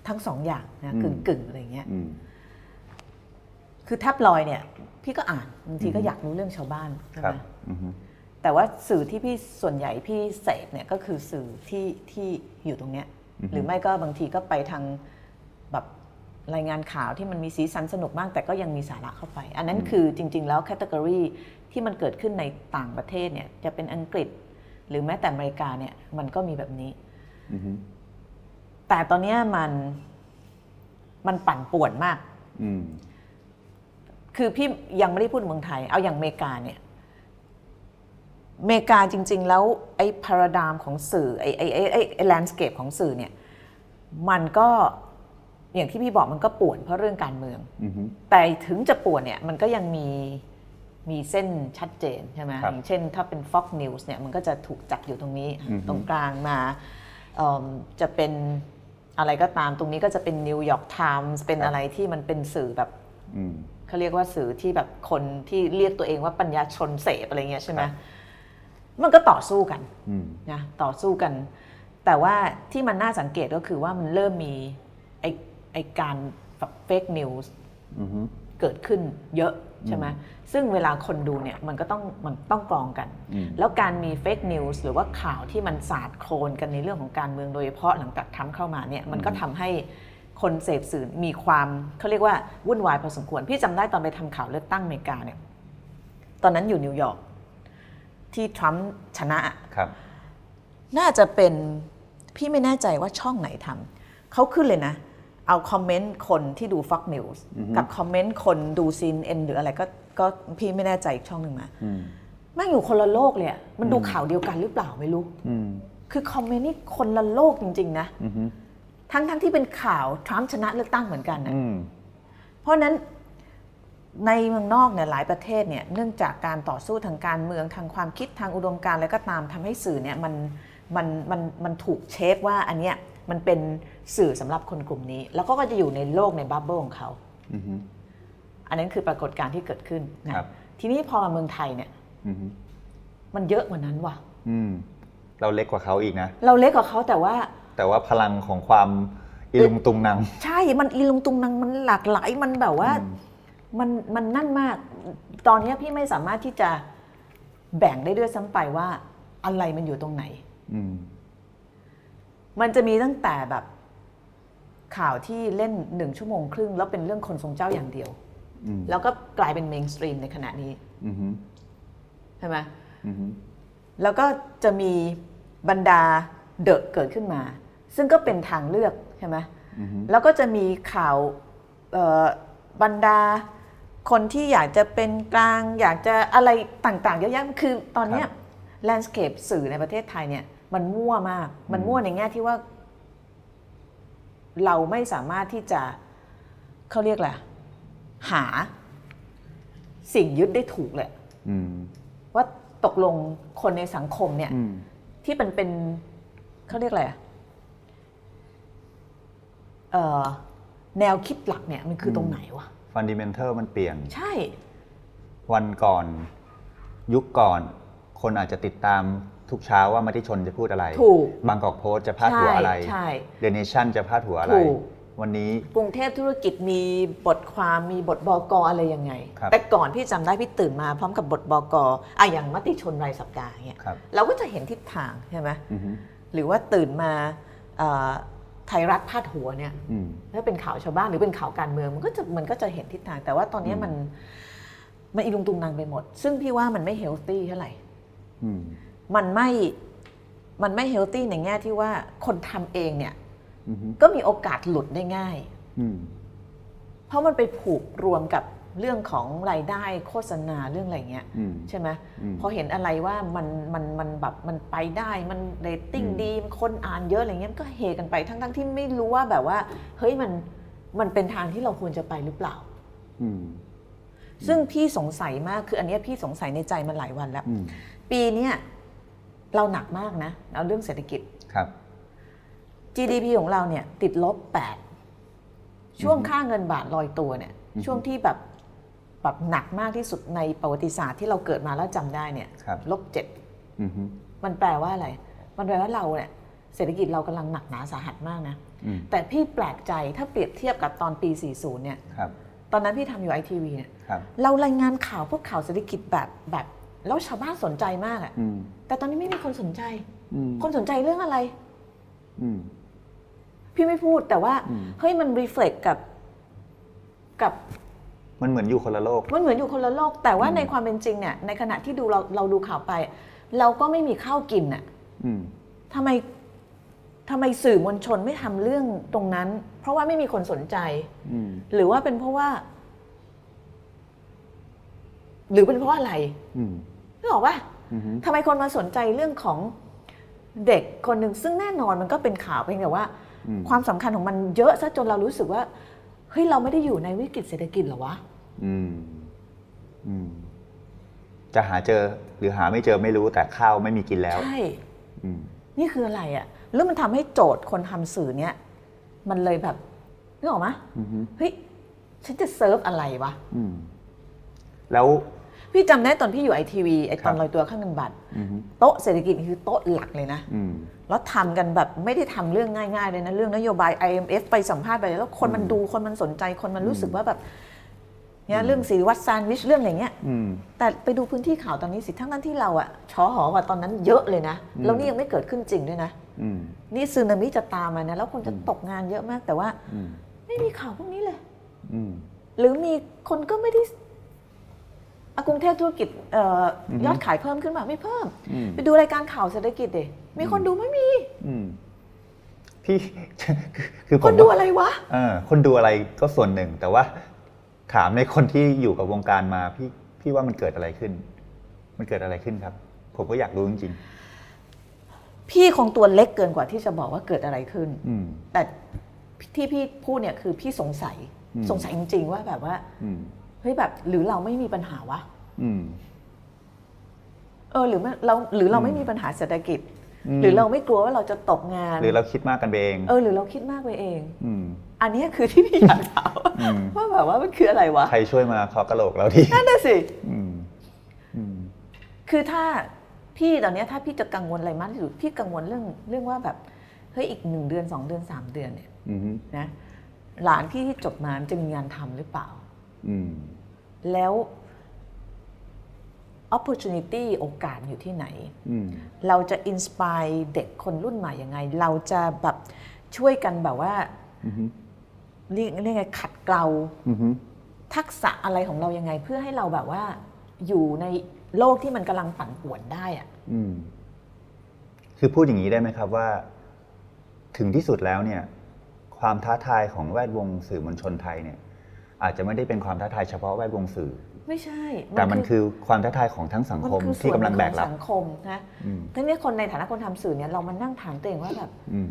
ทั้งสองอย่างนะอืกึ่มงกึ่งๆอะไรเงี้ยอืมคือแท็บลอยด์เนี่ย พี่ก็อ่านบางทีก็อยากรู้เรื่องชาวบ้านใช่ไหมครัไหบอือฮึแต่ว่าสื่อที่พี่ส่วนใหญ่พี่เสพเนี่ยก็คือสื่อที่ที่อยู่ตรงเนี้ยอือฮึหรือไม่ก็บางทีก็ไปทางแบบ รายงานข่าวที่มันมีสีสันสนุกมากแต่ก็ยังมีสาระเข้าไป อันนั้นคือจริง ๆ แล้วแคตตากรีที่มันเกิดขึ้นในต่างประเทศเนี่ยจะเป็นอังกฤษ หรือแม้แต่อเมริกาเนี่ยมันก็มีแบบนี้อือฮึแต่ตอนเนี้ยมันมันปั่นป่วนมากอืมคือพี่ยังไม่ได้พูดเมืองไทย เอาอย่างอเมริกาเนี่ยอเมริกาจริง ๆ แล้วไอ้พาราดามของสื่อไอ้ไอ้ไอ้ไอ้ไอ้แลนด์สเคปของสื่อเนี่ยมันก็ อย่างที่พี่บอกมันก็ป่วนเพราะเรื่องการเมืองอือฮึแต่ถึงจะป่วนเนี่ยมันก็ยังมีมีเส้นชัดเจนใช่ไหมครับอย่างเช่นถ้าเป็น Fox News เนี่ยมันก็จะถูกจัดอยู่ตรงนี้อือฮึตรงกลางมาเอิ่มจะเป็นอะไรก็ตามตรงนี้ก็จะเป็น New York Times เป็นอะไรที่มันเป็นสื่อแบบอืมเขาเรียกว่าสื่อที่แบบคนที่เรียกตัวเองว่าปัญญาชนเสพอะไรเงี้ยใช่ไหมครับมันก็ต่อสู้กันอืมนะต่อสู้กัน แต่ว่าที่มันน่าสังเกตก็คือว่ามันเริ่มมีไอ ไอการ fake news อือฮึเกิดขึ้นเยอะใช่ไหมซึ่งเวลาคนดูเนี่ยมันก็ต้องมันต้องกรองกันอืมแล้วการมี fake news หรือว่าข่าวที่มันสาดโคลนกันในเรื่องของการเมืองโดยเฉพาะหลังจากทรัมป์เข้ามาเนี่ยมันก็ทำให้คนเสพสื่อมีความเขาเรียกว่าวุ่นวายพอสมควร พี่จำได้ตอนไปทำข่าวเลือกตั้งอเมริกาเนี่ยตอนนั้นอยู่นิวยอร์กที่ทรัมป์ชนะครับ น่าจะเป็นพี่ไม่แน่ใจว่าช่องไหนทำเขาขึ้นเลยนะ เอาคอมเมนต์คนที่ดู Fox News กับคอมเมนต์คนดูซีนเอ็นหรืออะไรก็ก็พี่ไม่แน่ใจอีกช่องหนึ่งมาอืมแม่งอยู่คนละโลกเลยอะมันดูข่าวเดียวกันหรือเปล่าไม่รู้อืมคือคอมเมนต์นี่คนละโลกจริง ๆ นะอือฮึทั้งทั้งที่เป็นข่าวทรัมป์ชนะเลือกตั้งเหมือนกันนะอืมเพราะฉะนั้นในเมืองนอกเนี่ยหลายประเทศเนี่ยเนื่องจากการต่อสู้ทางการเมืองทางความคิดทางอุดมการณ์อะไรก็ตามทำให้สื่อเนี่ยมันมันมันมันถูก shape ว่าอันเนี้ย มันเป็นสื่อสำหรับคนกลุ่มนี้ แล้วก็ก็จะอยู่ในโลกใน bubble ของเขาอือฮึอันนั้นคือปรากฏการณ์ที่เกิดขึ้นนะครับทีนี้พอมาเมืองไทยเนี่ยอือฮึมันเยอะกว่านั้นว่ะอืมเราเล็กกว่าเขาอีกนะ เราเล็กกว่าเขาแต่ว่า แต่ว่าพลังของความอิลุงตุงนังใช่ มันอีลุงตุงนังมันหลากหลายมันแบบว่าอืมมันมันนั่นมาก ตอนนี้พี่ไม่สามารถที่จะแบ่งได้ด้วยซ้ำไปว่า อะไรมันอยู่ตรงไหนอื มมันจะมีตั้งแต่แบบข่าวที่เล่นหนึ่งชั่วโมงครึ่ง แล้วเป็นเรื่องคนทรงเจ้าอย่างเดียวอืมแล้วก็กลายเป็น mainstream ในขณะนี้อือฮึใช่ไหมอือฮึแล้วก็จะมีบรรดา The เกิดขึ้นมา ซึ่งก็เป็นทางเลือกใช่ไหมอือฮึแล้วก็จะมีข่าวเอ่อบรรดาคนที่อยากจะเป็นกลางอยากจะอะไรต่างๆเยอะแยะคือตอนเนี้ย landscape สื่อในประเทศไทยเนี่ย มันมั่วมาก มันมั่วในแง่ที่ว่า เราไม่สามารถที่จะเขาเรียกแหละไรหา สิ่งยึดได้ถูกเลยอืมว่าตกลงคนในสังคมเนี่ยอืมที่มันเป็นเขาเรียกอะไรอะเอ่อแนวคิดหลักเนี่ยมันคือตรงไหนวะฟันดิเมนเทลมันเปลี่ยน ใช่ วันก่อน ยุคก่อน คนอาจจะติดตาม ทุกเช้าว่ามาที่ชนจะพูดอะไร ถูก บางกอกโพสต์จะพาดหัวอะไรใช่เดเนชั่นจะพาดหัวอะไรถูกวันนี้ กรุงเทพธุรกิจมีบทความมีบทบกอะไรยังไงครับแต่ก่อนพี่จำได้พี่ตื่นมาพร้อมกับบทบกอะอย่างมติชนรายสัปดาห์เนี่ยครับเราก็จะเห็นทิศทางใช่ไหมอือฮึหรือว่าตื่นมาเอ่อไทยรัฐพาดหัวเนี่ยอืมถ้าเป็นข่าวชาวบ้านหรือเป็นข่าวการเมืองมันก็จะมันก็จะเห็นทิศทาง แต่ว่าตอนนี้มันมันอีลุงตุงนางไปหมด ซึ่งพี่ว่ามันไม่เฮลตี้เท่าไหร่อื มมันไม่มันไม่เฮลตี้ในแง่ที่ว่าคนทำเองเนี่ยอือฮึก็มีโอกาสหลุดได้ง่ายอืมเพราะมันไปผูกรวมกับเรื่องของรายได้โฆษณาเรื่องอะไรเงี้ยอืมใช่ไหมอืมพอเห็นอะไรว่ามันมันมันแบบมันไปได้มันเรตติ้งอืมดีคนอ่านเยอะอะไรเงี้ยมันก็เฮกันไปทั้งทั้งที่ไม่รู้ว่าแบบว่าเฮ้ยมันมันเป็นทางที่เราควรจะไปหรือเปล่าอืมซึ่งพี่สงสัยมากคืออันเนี้ยพี่สงสัยในใจมันหลายวันแล้วอืมปีเนี้ย เราหนักมากนะเอาเรื่องเศรษฐกิจครับ GDP ของเราเนี่ย ติดลบ8ช่วงค่าเงินบาทลอยตัวเนี่ยอือฮึช่วงที่แบบแบบหนักมากที่สุดในประวัติศาสตร์ที่เราเกิดมาแล้วจำได้เนี่ยครับลบเจ็ดอือฮึมันแปลว่าอะไร มันแปลว่าเราเนี่ยเศรษฐกิจเรากำลังหนักหนาสาหัสมากนะอืมแต่พี่แปลกใจถ้าเปรียบเทียบกับตอนปี 40 เนี่ยครับตอนนั้นพี่ทำอยู่ไอทีวีเนี่ยครับเรารายงานข่าวพวกข่าวเศรษฐกิจแบบแบบ แล้วชาวบ้านสนใจมากอะอืมแต่ตอนนี้ไม่มีคนสนใจอืมคนสนใจเรื่องอะไรอืมพี่ไม่พูดแต่ว่าอืมเฮ้ยมันรีเฟล็กกับกับ มันเหมือนอยู่คนละโลก มันเหมือนอยู่คนละโลก แต่ว่าอืมในความเป็นจริงเนี่ย ในขณะที่ดูเราเราดูข่าวไป เราก็ไม่มีข้าวกินน่ะอืมทำไมทำไมสื่อมวลชนไม่ทำเรื่องตรงนั้น เพราะว่าไม่มีคนสนใจอืมหรือว่าเป็นเพราะว่า หรือเป็นเพราะอะไรอืม นึกออกปะอืมทำไมคนมาสนใจเรื่องของเด็กคนหนึ่งซึ่งแน่นอนมันก็เป็นข่าวเพียงแต่ว่าอืมความสำคัญของมันเยอะซะจนเรารู้สึกว่าเฮ้ยเราไม่ได้อยู่ในวิกฤตเศรษฐกิจเหรอวะอืมอืมจะหาเจอหรือหาไม่เจอไม่รู้แต่ข้าวไม่มีกินแล้ว ใช่อืมนี่คืออะไรอะ่ะแล้วมันทำให้โจทย์คนทำสื่อเนี่ยมันเลยแบบนึกออกไหมอืมเฮ้ยฉันจะเซิร์ฟอะไรวะอืมแล้ว พี่จำได้ตอนพี่อยู่ไอทีวีไอตอนครับลอยตัวข้างเงินบาทอืมโต๊ะเศรษฐกิจนี่คือโต๊ะหลักเลยนะอืมแล้วทำกันแบบไม่ได้ทำเรื่องง่ายๆเลยนะเรื่องนโยบาย IMF ไปสัมภาษณ์ไปแล้วคนมันอืมดูคนมันสนใจคนมันรู้สึกอืมว่าแบบเนี่ยเรื่องสีวัดซานวิชเรื่องอะไรเงี้ยอืมแต่ไปดูพื้นที่ข่าวตอนนี้สิทั้งนั้นที่เราอะชอหอกว่าตอนนั้นเยอะเลยนะอืมแล้วนี่ยังไม่เกิดขึ้นจริงด้วยนะอืมนี่ซึนามิจะตามมานะแล้วคนจะอืมตกงานเยอะมากแต่ว่าอืมไม่มีข่าวพวกนี้เลยอืมหรือมีคนก็ไม่ได้อะ กรุงเทพธุรกิจเอ่อออฮึยอดขายเพิ่มขึ้นมาไม่เพิ่มอืมไปดูรายการข่าวเศรษฐกิจดิมีคนดูไม่มีอืมพี่คือผคมนดูว่าอะไรวะเออคนดูอะไรก็ส่วนหนึ่ง แต่ว่า ถามในคนที่อยู่กับวงการมาพี่พี่ว่ามันเกิดอะไรขึ้น มันเกิดอะไรขึ้นครับ ผมก็อยากรู้จริงพี่คงตัวเล็กเกินกว่าที่จะบอกว่าเกิดอะไรขึ้นอืมแต่ที่พี่พูดเนี่ยคือพี่สงสัยอืมสงสัยจริงๆว่าแบบว่าอืม เฮ้ยแบบหรือเราไม่มีปัญหาวะอืมเออหรือไม่เราหรือเราไม่มีปัญหาเศรษฐกิจอืมหรือเราไม่กลัวว่าเราจะตกงาน หรือเราคิดมากกันไปเองเออหรือเราคิดมากไปเองอืมอันเนี้ยคือที่พี่อยากถามอืมว่าแบบว่ามันคืออะไรวะใครช่วยมาเคาะกระโหลกเราทีนั่นน่ะสิอืมอืมคือถ้าพี่ตอนเนี้ยถ้าพี่จะกังวลอะไรมากที่สุดพี่กังวลเรื่องเรื่องว่าแบบเฮ้ยอีกหนึ่งเดือนสองเดือนสามเดือนเนี่ยอืมนะหลานพี่ที่จบมามันจะมีงานทำหรือเปล่าอืม แล้ว opportunity โอกาสอยู่ที่ไหนอืมเราจะ inspire เด็กคนรุ่นใหม่ยังไง เราจะแบบช่วยกันแบบว่าอืมเรียกเรียกไงขัดเกลาอืมทักษะอะไรของเรายังไง เพื่อให้เราแบบว่า อยู่ในโลกที่มันกำลังปั่นป่วนได้อะอืมคือพูดอย่างนี้ได้ไหมครับว่า ถึงที่สุดแล้วเนี่ย ความท้าทายของแวดวงสื่อมวลชนไทยเนี่ย อาจจะไม่ได้เป็นความท้าทายเฉพาะแวดวงสื่อ ไม่ใช่ แต่มันคือความท้าทายของทั้งสังคมนอที่กำลังแบกรับส่วนหนึ่งของสังคมนะอืมทั้งนี้คนในฐานะคนทำสื่อเนี่ยเรามานั่งถามตัวเองว่าแบบอืม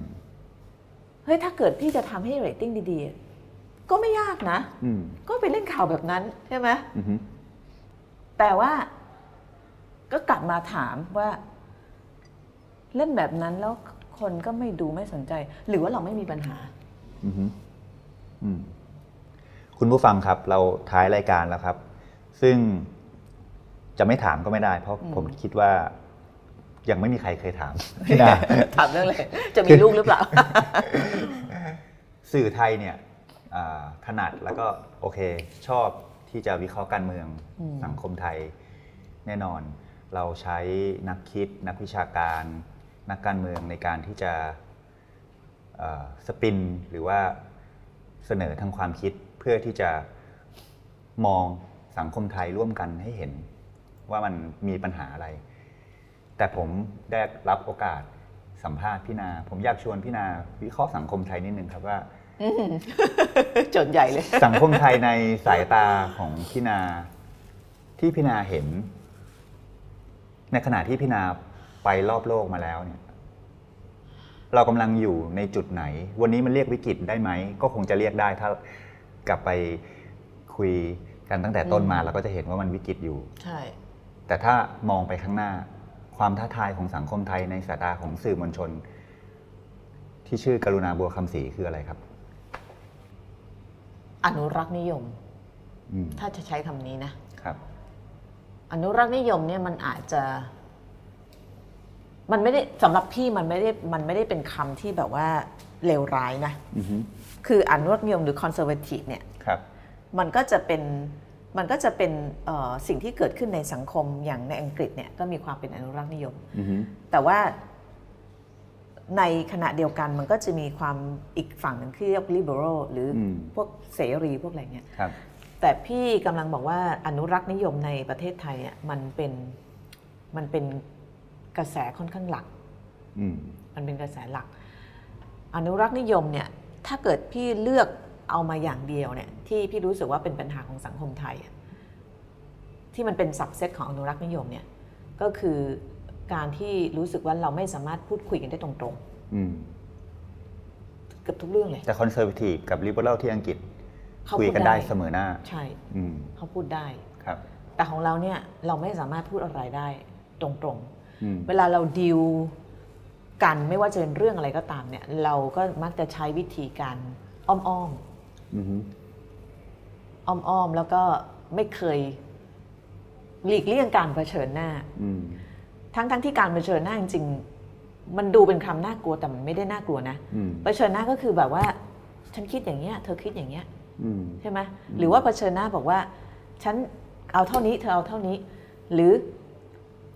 เฮ้ยถ้าเกิดพี่จะทำให้เรตติ้งดีๆ ก็ไม่ยากนะอืมก็ไปเล่นข่าวแบบนั้นใช่ไหมอืมแต่ว่าก็กลับมาถามว่า เล่นแบบนั้นแล้วคนก็ไม่ดูไม่สนใจ หรือว่าเราไม่มีปัญหา อืมอืม คุณผู้ฟังครับเราท้ายรายการแล้วครับ ซึ่งจะไม่ถามก็ไม่ได้ เพราะผมคิดว่ายังไม่มีใครเคยถามพี่นาถามเรื่องเลยจะมีลูกหรือเปล่า สื่อไทยเนี่ยอ่าถนัดแล้วก็โอเค ชอบที่จะวิเคราะห์การเมืองอืมสังคมไทยแน่นอน เราใช้นักคิด นักวิชาการ นักการเมืองในการที่จะเอ่อสปินหรือว่าเสนอทางความคิดเพื่อที่จะมองสังคมไทยร่วมกันให้เห็นว่ามันมีปัญหาอะไร แต่ผมได้รับโอกาสสัมภาษณ์พี่นา ผมอยากชวนพี่นา วิเคราะห์สังคมไทยนิดนึงครับว่าจนใหญ่เลย สังคมไทยในสายตาของพี่นา ที่พี่นาเห็น ในขณะที่พี่นาไปรอบโลกมาแล้วเนี่ย เรากำลังอยู่ในจุดไหน วันนี้มันเรียกวิกฤตได้ไหม ก็คงจะเรียกได้ถ้า กลับไปคุยกันตั้งแต่ต้นมาอืมเราก็จะเห็นว่ามันวิกฤตอยู่ ใช่ แต่ถ้ามองไปข้างหน้า ความท้าทายของสังคมไทยในสายตาของสื่อมวลชน ที่ชื่อกรุณาบัวคำศรีคืออะไรครับ อนุรักษ์นิยมอืมถ้าจะใช้คำนี้นะครับ อนุรักษ์นิยมเนี่ยมันอาจจะมันไม่ได้สำหรับพี่มันไม่ได้มันไม่ได้เป็นคำที่แบบว่าเลวร้ายนะอือฮึ คืออนุรักษ์นิยมหรือคอนเซอร์เวทีฟเนี่ยครับมันก็จะเป็นมันก็จะเป็นเอ่อสิ่งที่เกิดขึ้นในสังคมอย่างในอังกฤษเนี่ยก็มีความเป็นอนุรักษ์นิยมอือฮึแต่ว่าในขณะเดียวกันมันก็จะมีความอีกฝั่งหนึ่งที่เรียก liberal หรืออมพวกเสรีพวกอะไรเงี้ยครับแต่พี่กำลังบอกว่าอนุรักษ์นิยมในประเทศไทยอะมันเป็นมันเป็นกระแสค่อนข้างหลักอืมมันเป็นกระแสหลัก อนุรักษ์นิยมเนี่ย ถ้าเกิดพี่เลือกเอามาอย่างเดียวเนี่ยที่พี่รู้สึกว่าเป็นปัญหาของสังคมไทยอะที่มันเป็นสับเซตของอนุรักษ์นิยมเนี่ยก็คือการที่รู้สึกว่าเราไม่สามารถพูดคุยกันได้ตรงอืมๆเกือบทุกเรื่องเลย แต่คอนเซอร์ v ทีฟกับ liberal ที่อังกฤษเขาคุยพูดกันได้ได้เสมอหน้า ใช่อืมเขาพูดได้ครับ แต่ของเราเนี่ยเราไม่สามารถพูดอะไรได้ตรงๆอืมเวลาเราดิว กันไม่ว่าจะเป็นเรื่องอะไรก็ตามเนี่ย เราก็มักจะใช้วิธีการอ้อมอือฮึๆอ้อมๆแล้วก็ไม่เคยหลีกเลี่ยงการเผชิญหน้าอืมทั้งๆที่การเผชิญหน้าจริงๆมันดูเป็นคำน่ากลัวแต่มันไม่ได้น่ากลัวนะอืมเผชิญหน้าก็คือแบบว่า ฉันคิดอย่างเงี้ย เธอคิดอย่างเงี้ยอืมใช่ไหมหรือว่าเผชิญหน้าบอกว่า ฉันเอาเท่านี้ เธอเอาเท่านี้ หรือ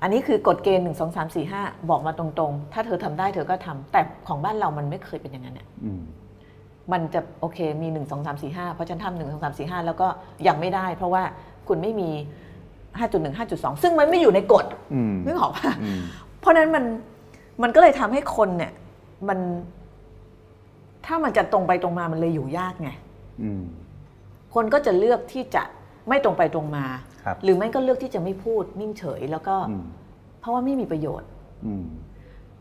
อันนี้คือกฎเกณฑ์หนึ่งสองสามสี่ห้าบอกมาตรงๆ ถ้าเธอทำได้เธอก็ทำแต่ของบ้านเรามันไม่เคยเป็นอย่างนั้นเนี่ยอืมมันจะโอเคมีหนึ่งสองสามสี่ห้าเพราะฉันทำหนึ่งสองสามสี่ห้าแล้วก็ยังไม่ได้ เพราะว่าคุณไม่มีห้าจุดหนึ่งห้าจุดสองซึ่งมันไม่อยู่ในกฎอืมนึกออกปะอืมเพราะฉะนั้นมันมันก็เลยทำให้คนเนี่ยมัน ถ้ามันจะตรงไปตรงมามันเลยอยู่ยากไงอืมคนก็จะเลือกที่จะ ไม่ตรงไปตรงมาครับหรือไม่ก็เลือกที่จะไม่พูดนิ่งเฉย แล้วก็อืมเพราะว่าไม่มีประโยชน์อืม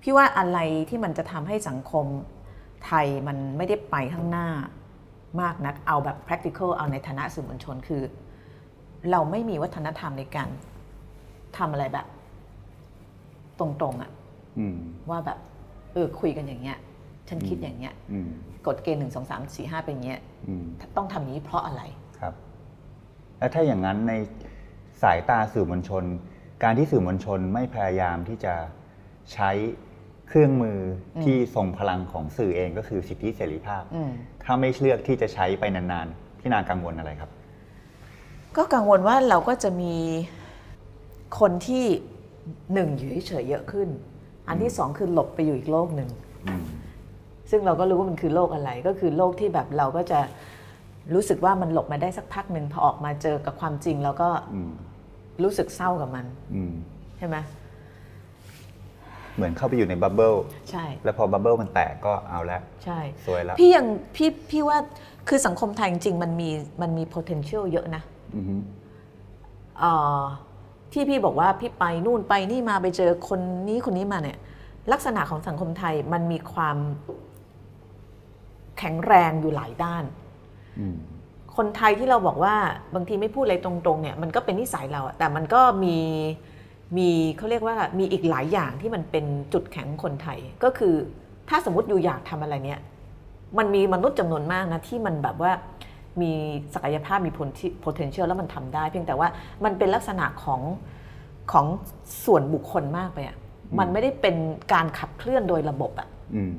พี่ว่าอะไรที่มันจะทำให้สังคมไทยมันไม่ได้ไปข้างหน้ามากนัก เอาแบบ practical เอาในฐานะสื่อมวลชนคือ เราไม่มีวัฒนธรรมในการทำอะไรแบบ ตรงๆอะอืมว่าแบบ เออคุยกันอย่างเงี้ย ฉันคิดอย่างเงี้ยอืมกฎเกณฑ์หนึ่งสองสามสี่ห้าเป็นอย่างเงี้ยอืมต้องทำอย่างนี้เพราะอะไรครับ แล้วถ้าอย่างนั้นในสายตาสื่อมวลชน การที่สื่อมวลชนไม่พยายามที่จะใช้เครื่องมืออที่ทรงพลังของสื่อเองก็คือสิทธิเสรีภาพอืมถ้าไม่เลือกที่จะใช้ไปนานๆ พี่นากังวลอะไรครับ ก็กังวลว่าเราก็จะมีคนที่หนึ่งอยู่เฉยๆเยอะขึ้น อันที่สองคือหลบไปอยู่อีกโลกหนึ่งอืมซึ่งเราก็รู้ว่ามันคือโลกอะไรก็คือโลกที่แบบเราก็จะ รู้สึกว่ามันหลบมาได้สักพักหนึ่งพอออกมาเจอกับความจริงแล้วก็อืมรู้สึกเศร้ากับมันอืมใช่ไหมเหมือนเข้าไปอยู่ในบับเบิลใช่ แล้วพอบับเบิลมันแตกก็เอาละใช่สวยแล้วพี่ยังพี่พี่ว่าคือสังคมไทยจริงๆมันมีมันมี potential เยอะนะอือฮึเอ่อที่พี่บอกว่าพี่ไปนู่นไปนี่มาไปเจอคนนี้คนนี้มาเนี่ย ลักษณะของสังคมไทยมันมีความแข็งแรงอยู่หลายด้านอืม คนไทยที่เราบอกว่าบางทีไม่พูดอะไรตรงๆเนี่ยมันก็เป็นนิสัยเราอะแต่มันก็มีมีเขาเรียกว่ามีอีกหลายอย่างที่มันเป็นจุดแข็งของคนไทย ก็คือถ้าสมมติอยู่อยากทำอะไรเนี่ยมันมีมนุษย์จำนวนมากนะที่มันแบบว่ามีศักยภาพมี potential แล้วมันทำได้ เพียงแต่ว่ามันเป็นลักษณะของของส่วนบุคคลมากไปอะมันไม่ได้เป็นการขับเคลื่อนโดยระบบอะอืม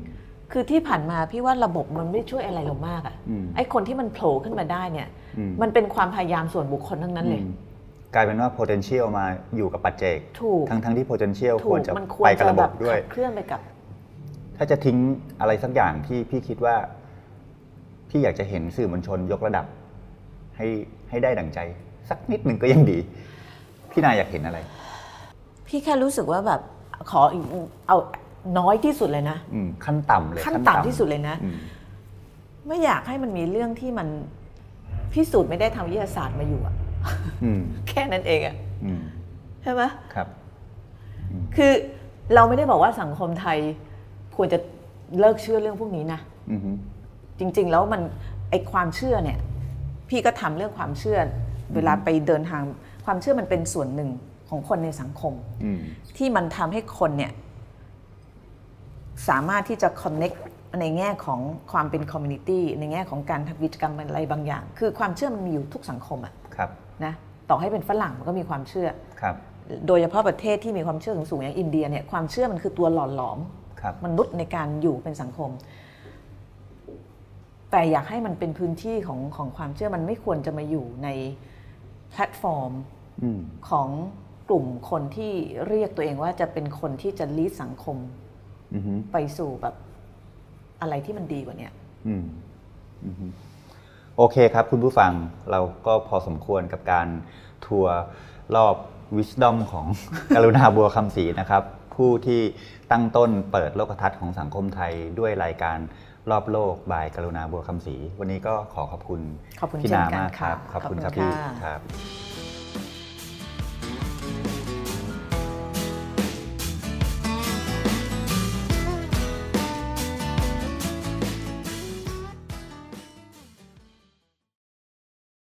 คือที่ผ่านมาพี่ว่าระบบมันไม่ได้ช่วยอะไรเรามากอะอืมไอ้คนที่มันโผล่ขึ้นมาได้เนี่ยอืมมันเป็นความพยายามส่วนบุคคลทั้งนั้นเลยอืมกลายเป็นว่า potential มาอยู่กับปัจเจกถูกทั้งทั้งที่ potential ถูควรกจะมันควรไปกับจะระแบบบด้วยขับเคลื่อนไปกับ ถ้าจะทิ้งอะไรสักอย่างที่พี่คิดว่า พี่อยากจะเห็นสื่อมวลชนยกระดับ ให้ให้ได้ดั่งใจ สักนิดหนึ่งก็ยังดี พี่นายอยากเห็นอะไร พี่แค่รู้สึกว่าแบบขออีกเอา น้อยที่สุดเลยนะอืมขั้นต่ำเลยขั้นต่ำที่สุดเลยนะอืมไม่อยากให้มันมีเรื่องที่มันพิสูจน์ไม่ได้ทางวิทยาศาสตร์มาอยู่อะอืมแค่นั้นเองอะอืมใช่ไหมครับ คือเราไม่ได้บอกว่าสังคมไทยควรจะเลิกเชื่อเรื่องพวกนี้นะอือฮึจริง ๆ แล้วมันไอความเชื่อเนี่ย พี่ก็ทำเรื่องความเชื่อ เวลาไปเดินทางความเชื่อมันเป็นส่วนหนึ่งของคนในสังคมอืมที่มันทำให้คนเนี่ย สามารถที่จะ connect ในแง่ของความเป็น community ในแง่ของการทำกิจกรรมอะไรบางอย่าง คือความเชื่อมันมีอยู่ทุกสังคมอะครับนะต่อให้เป็นฝรั่งมันก็มีความเชื่อครับโดยเฉพาะประเทศที่มีความเชื่อสูงๆอย่างอินเดียเนี่ยความเชื่อมันคือตัวหล่อหลอมครับมนุษย์ในการอยู่เป็นสังคม แต่อยากให้มันเป็นพื้นที่ของของความเชื่อมันไม่ควรจะมาอยู่ในแพลตฟอร์มอืมของกลุ่มคนที่เรียกตัวเองว่าจะเป็นคนที่จะลีดสังคมอือฮึ ไปสู่แบบอะไรที่มันดีกว่าเนี้ยอืมอือฮึโอเคครับคุณผู้ฟังเราก็พอสมควรกับการทัวร์รอบ Wisdom ของกรุณาบัวคำศรีนะครับ ผู้ที่ตั้งต้นเปิดโลกทัศน์ของสังคมไทยด้วยรายการรอบโลกบายกรุณาบัวคำศรีวันนี้ก็ขอขอบคุณขอบคุณพี่เช่นนากันมากครับค่ะขอบคุณขอบคุณครับพี่ค่ะครับ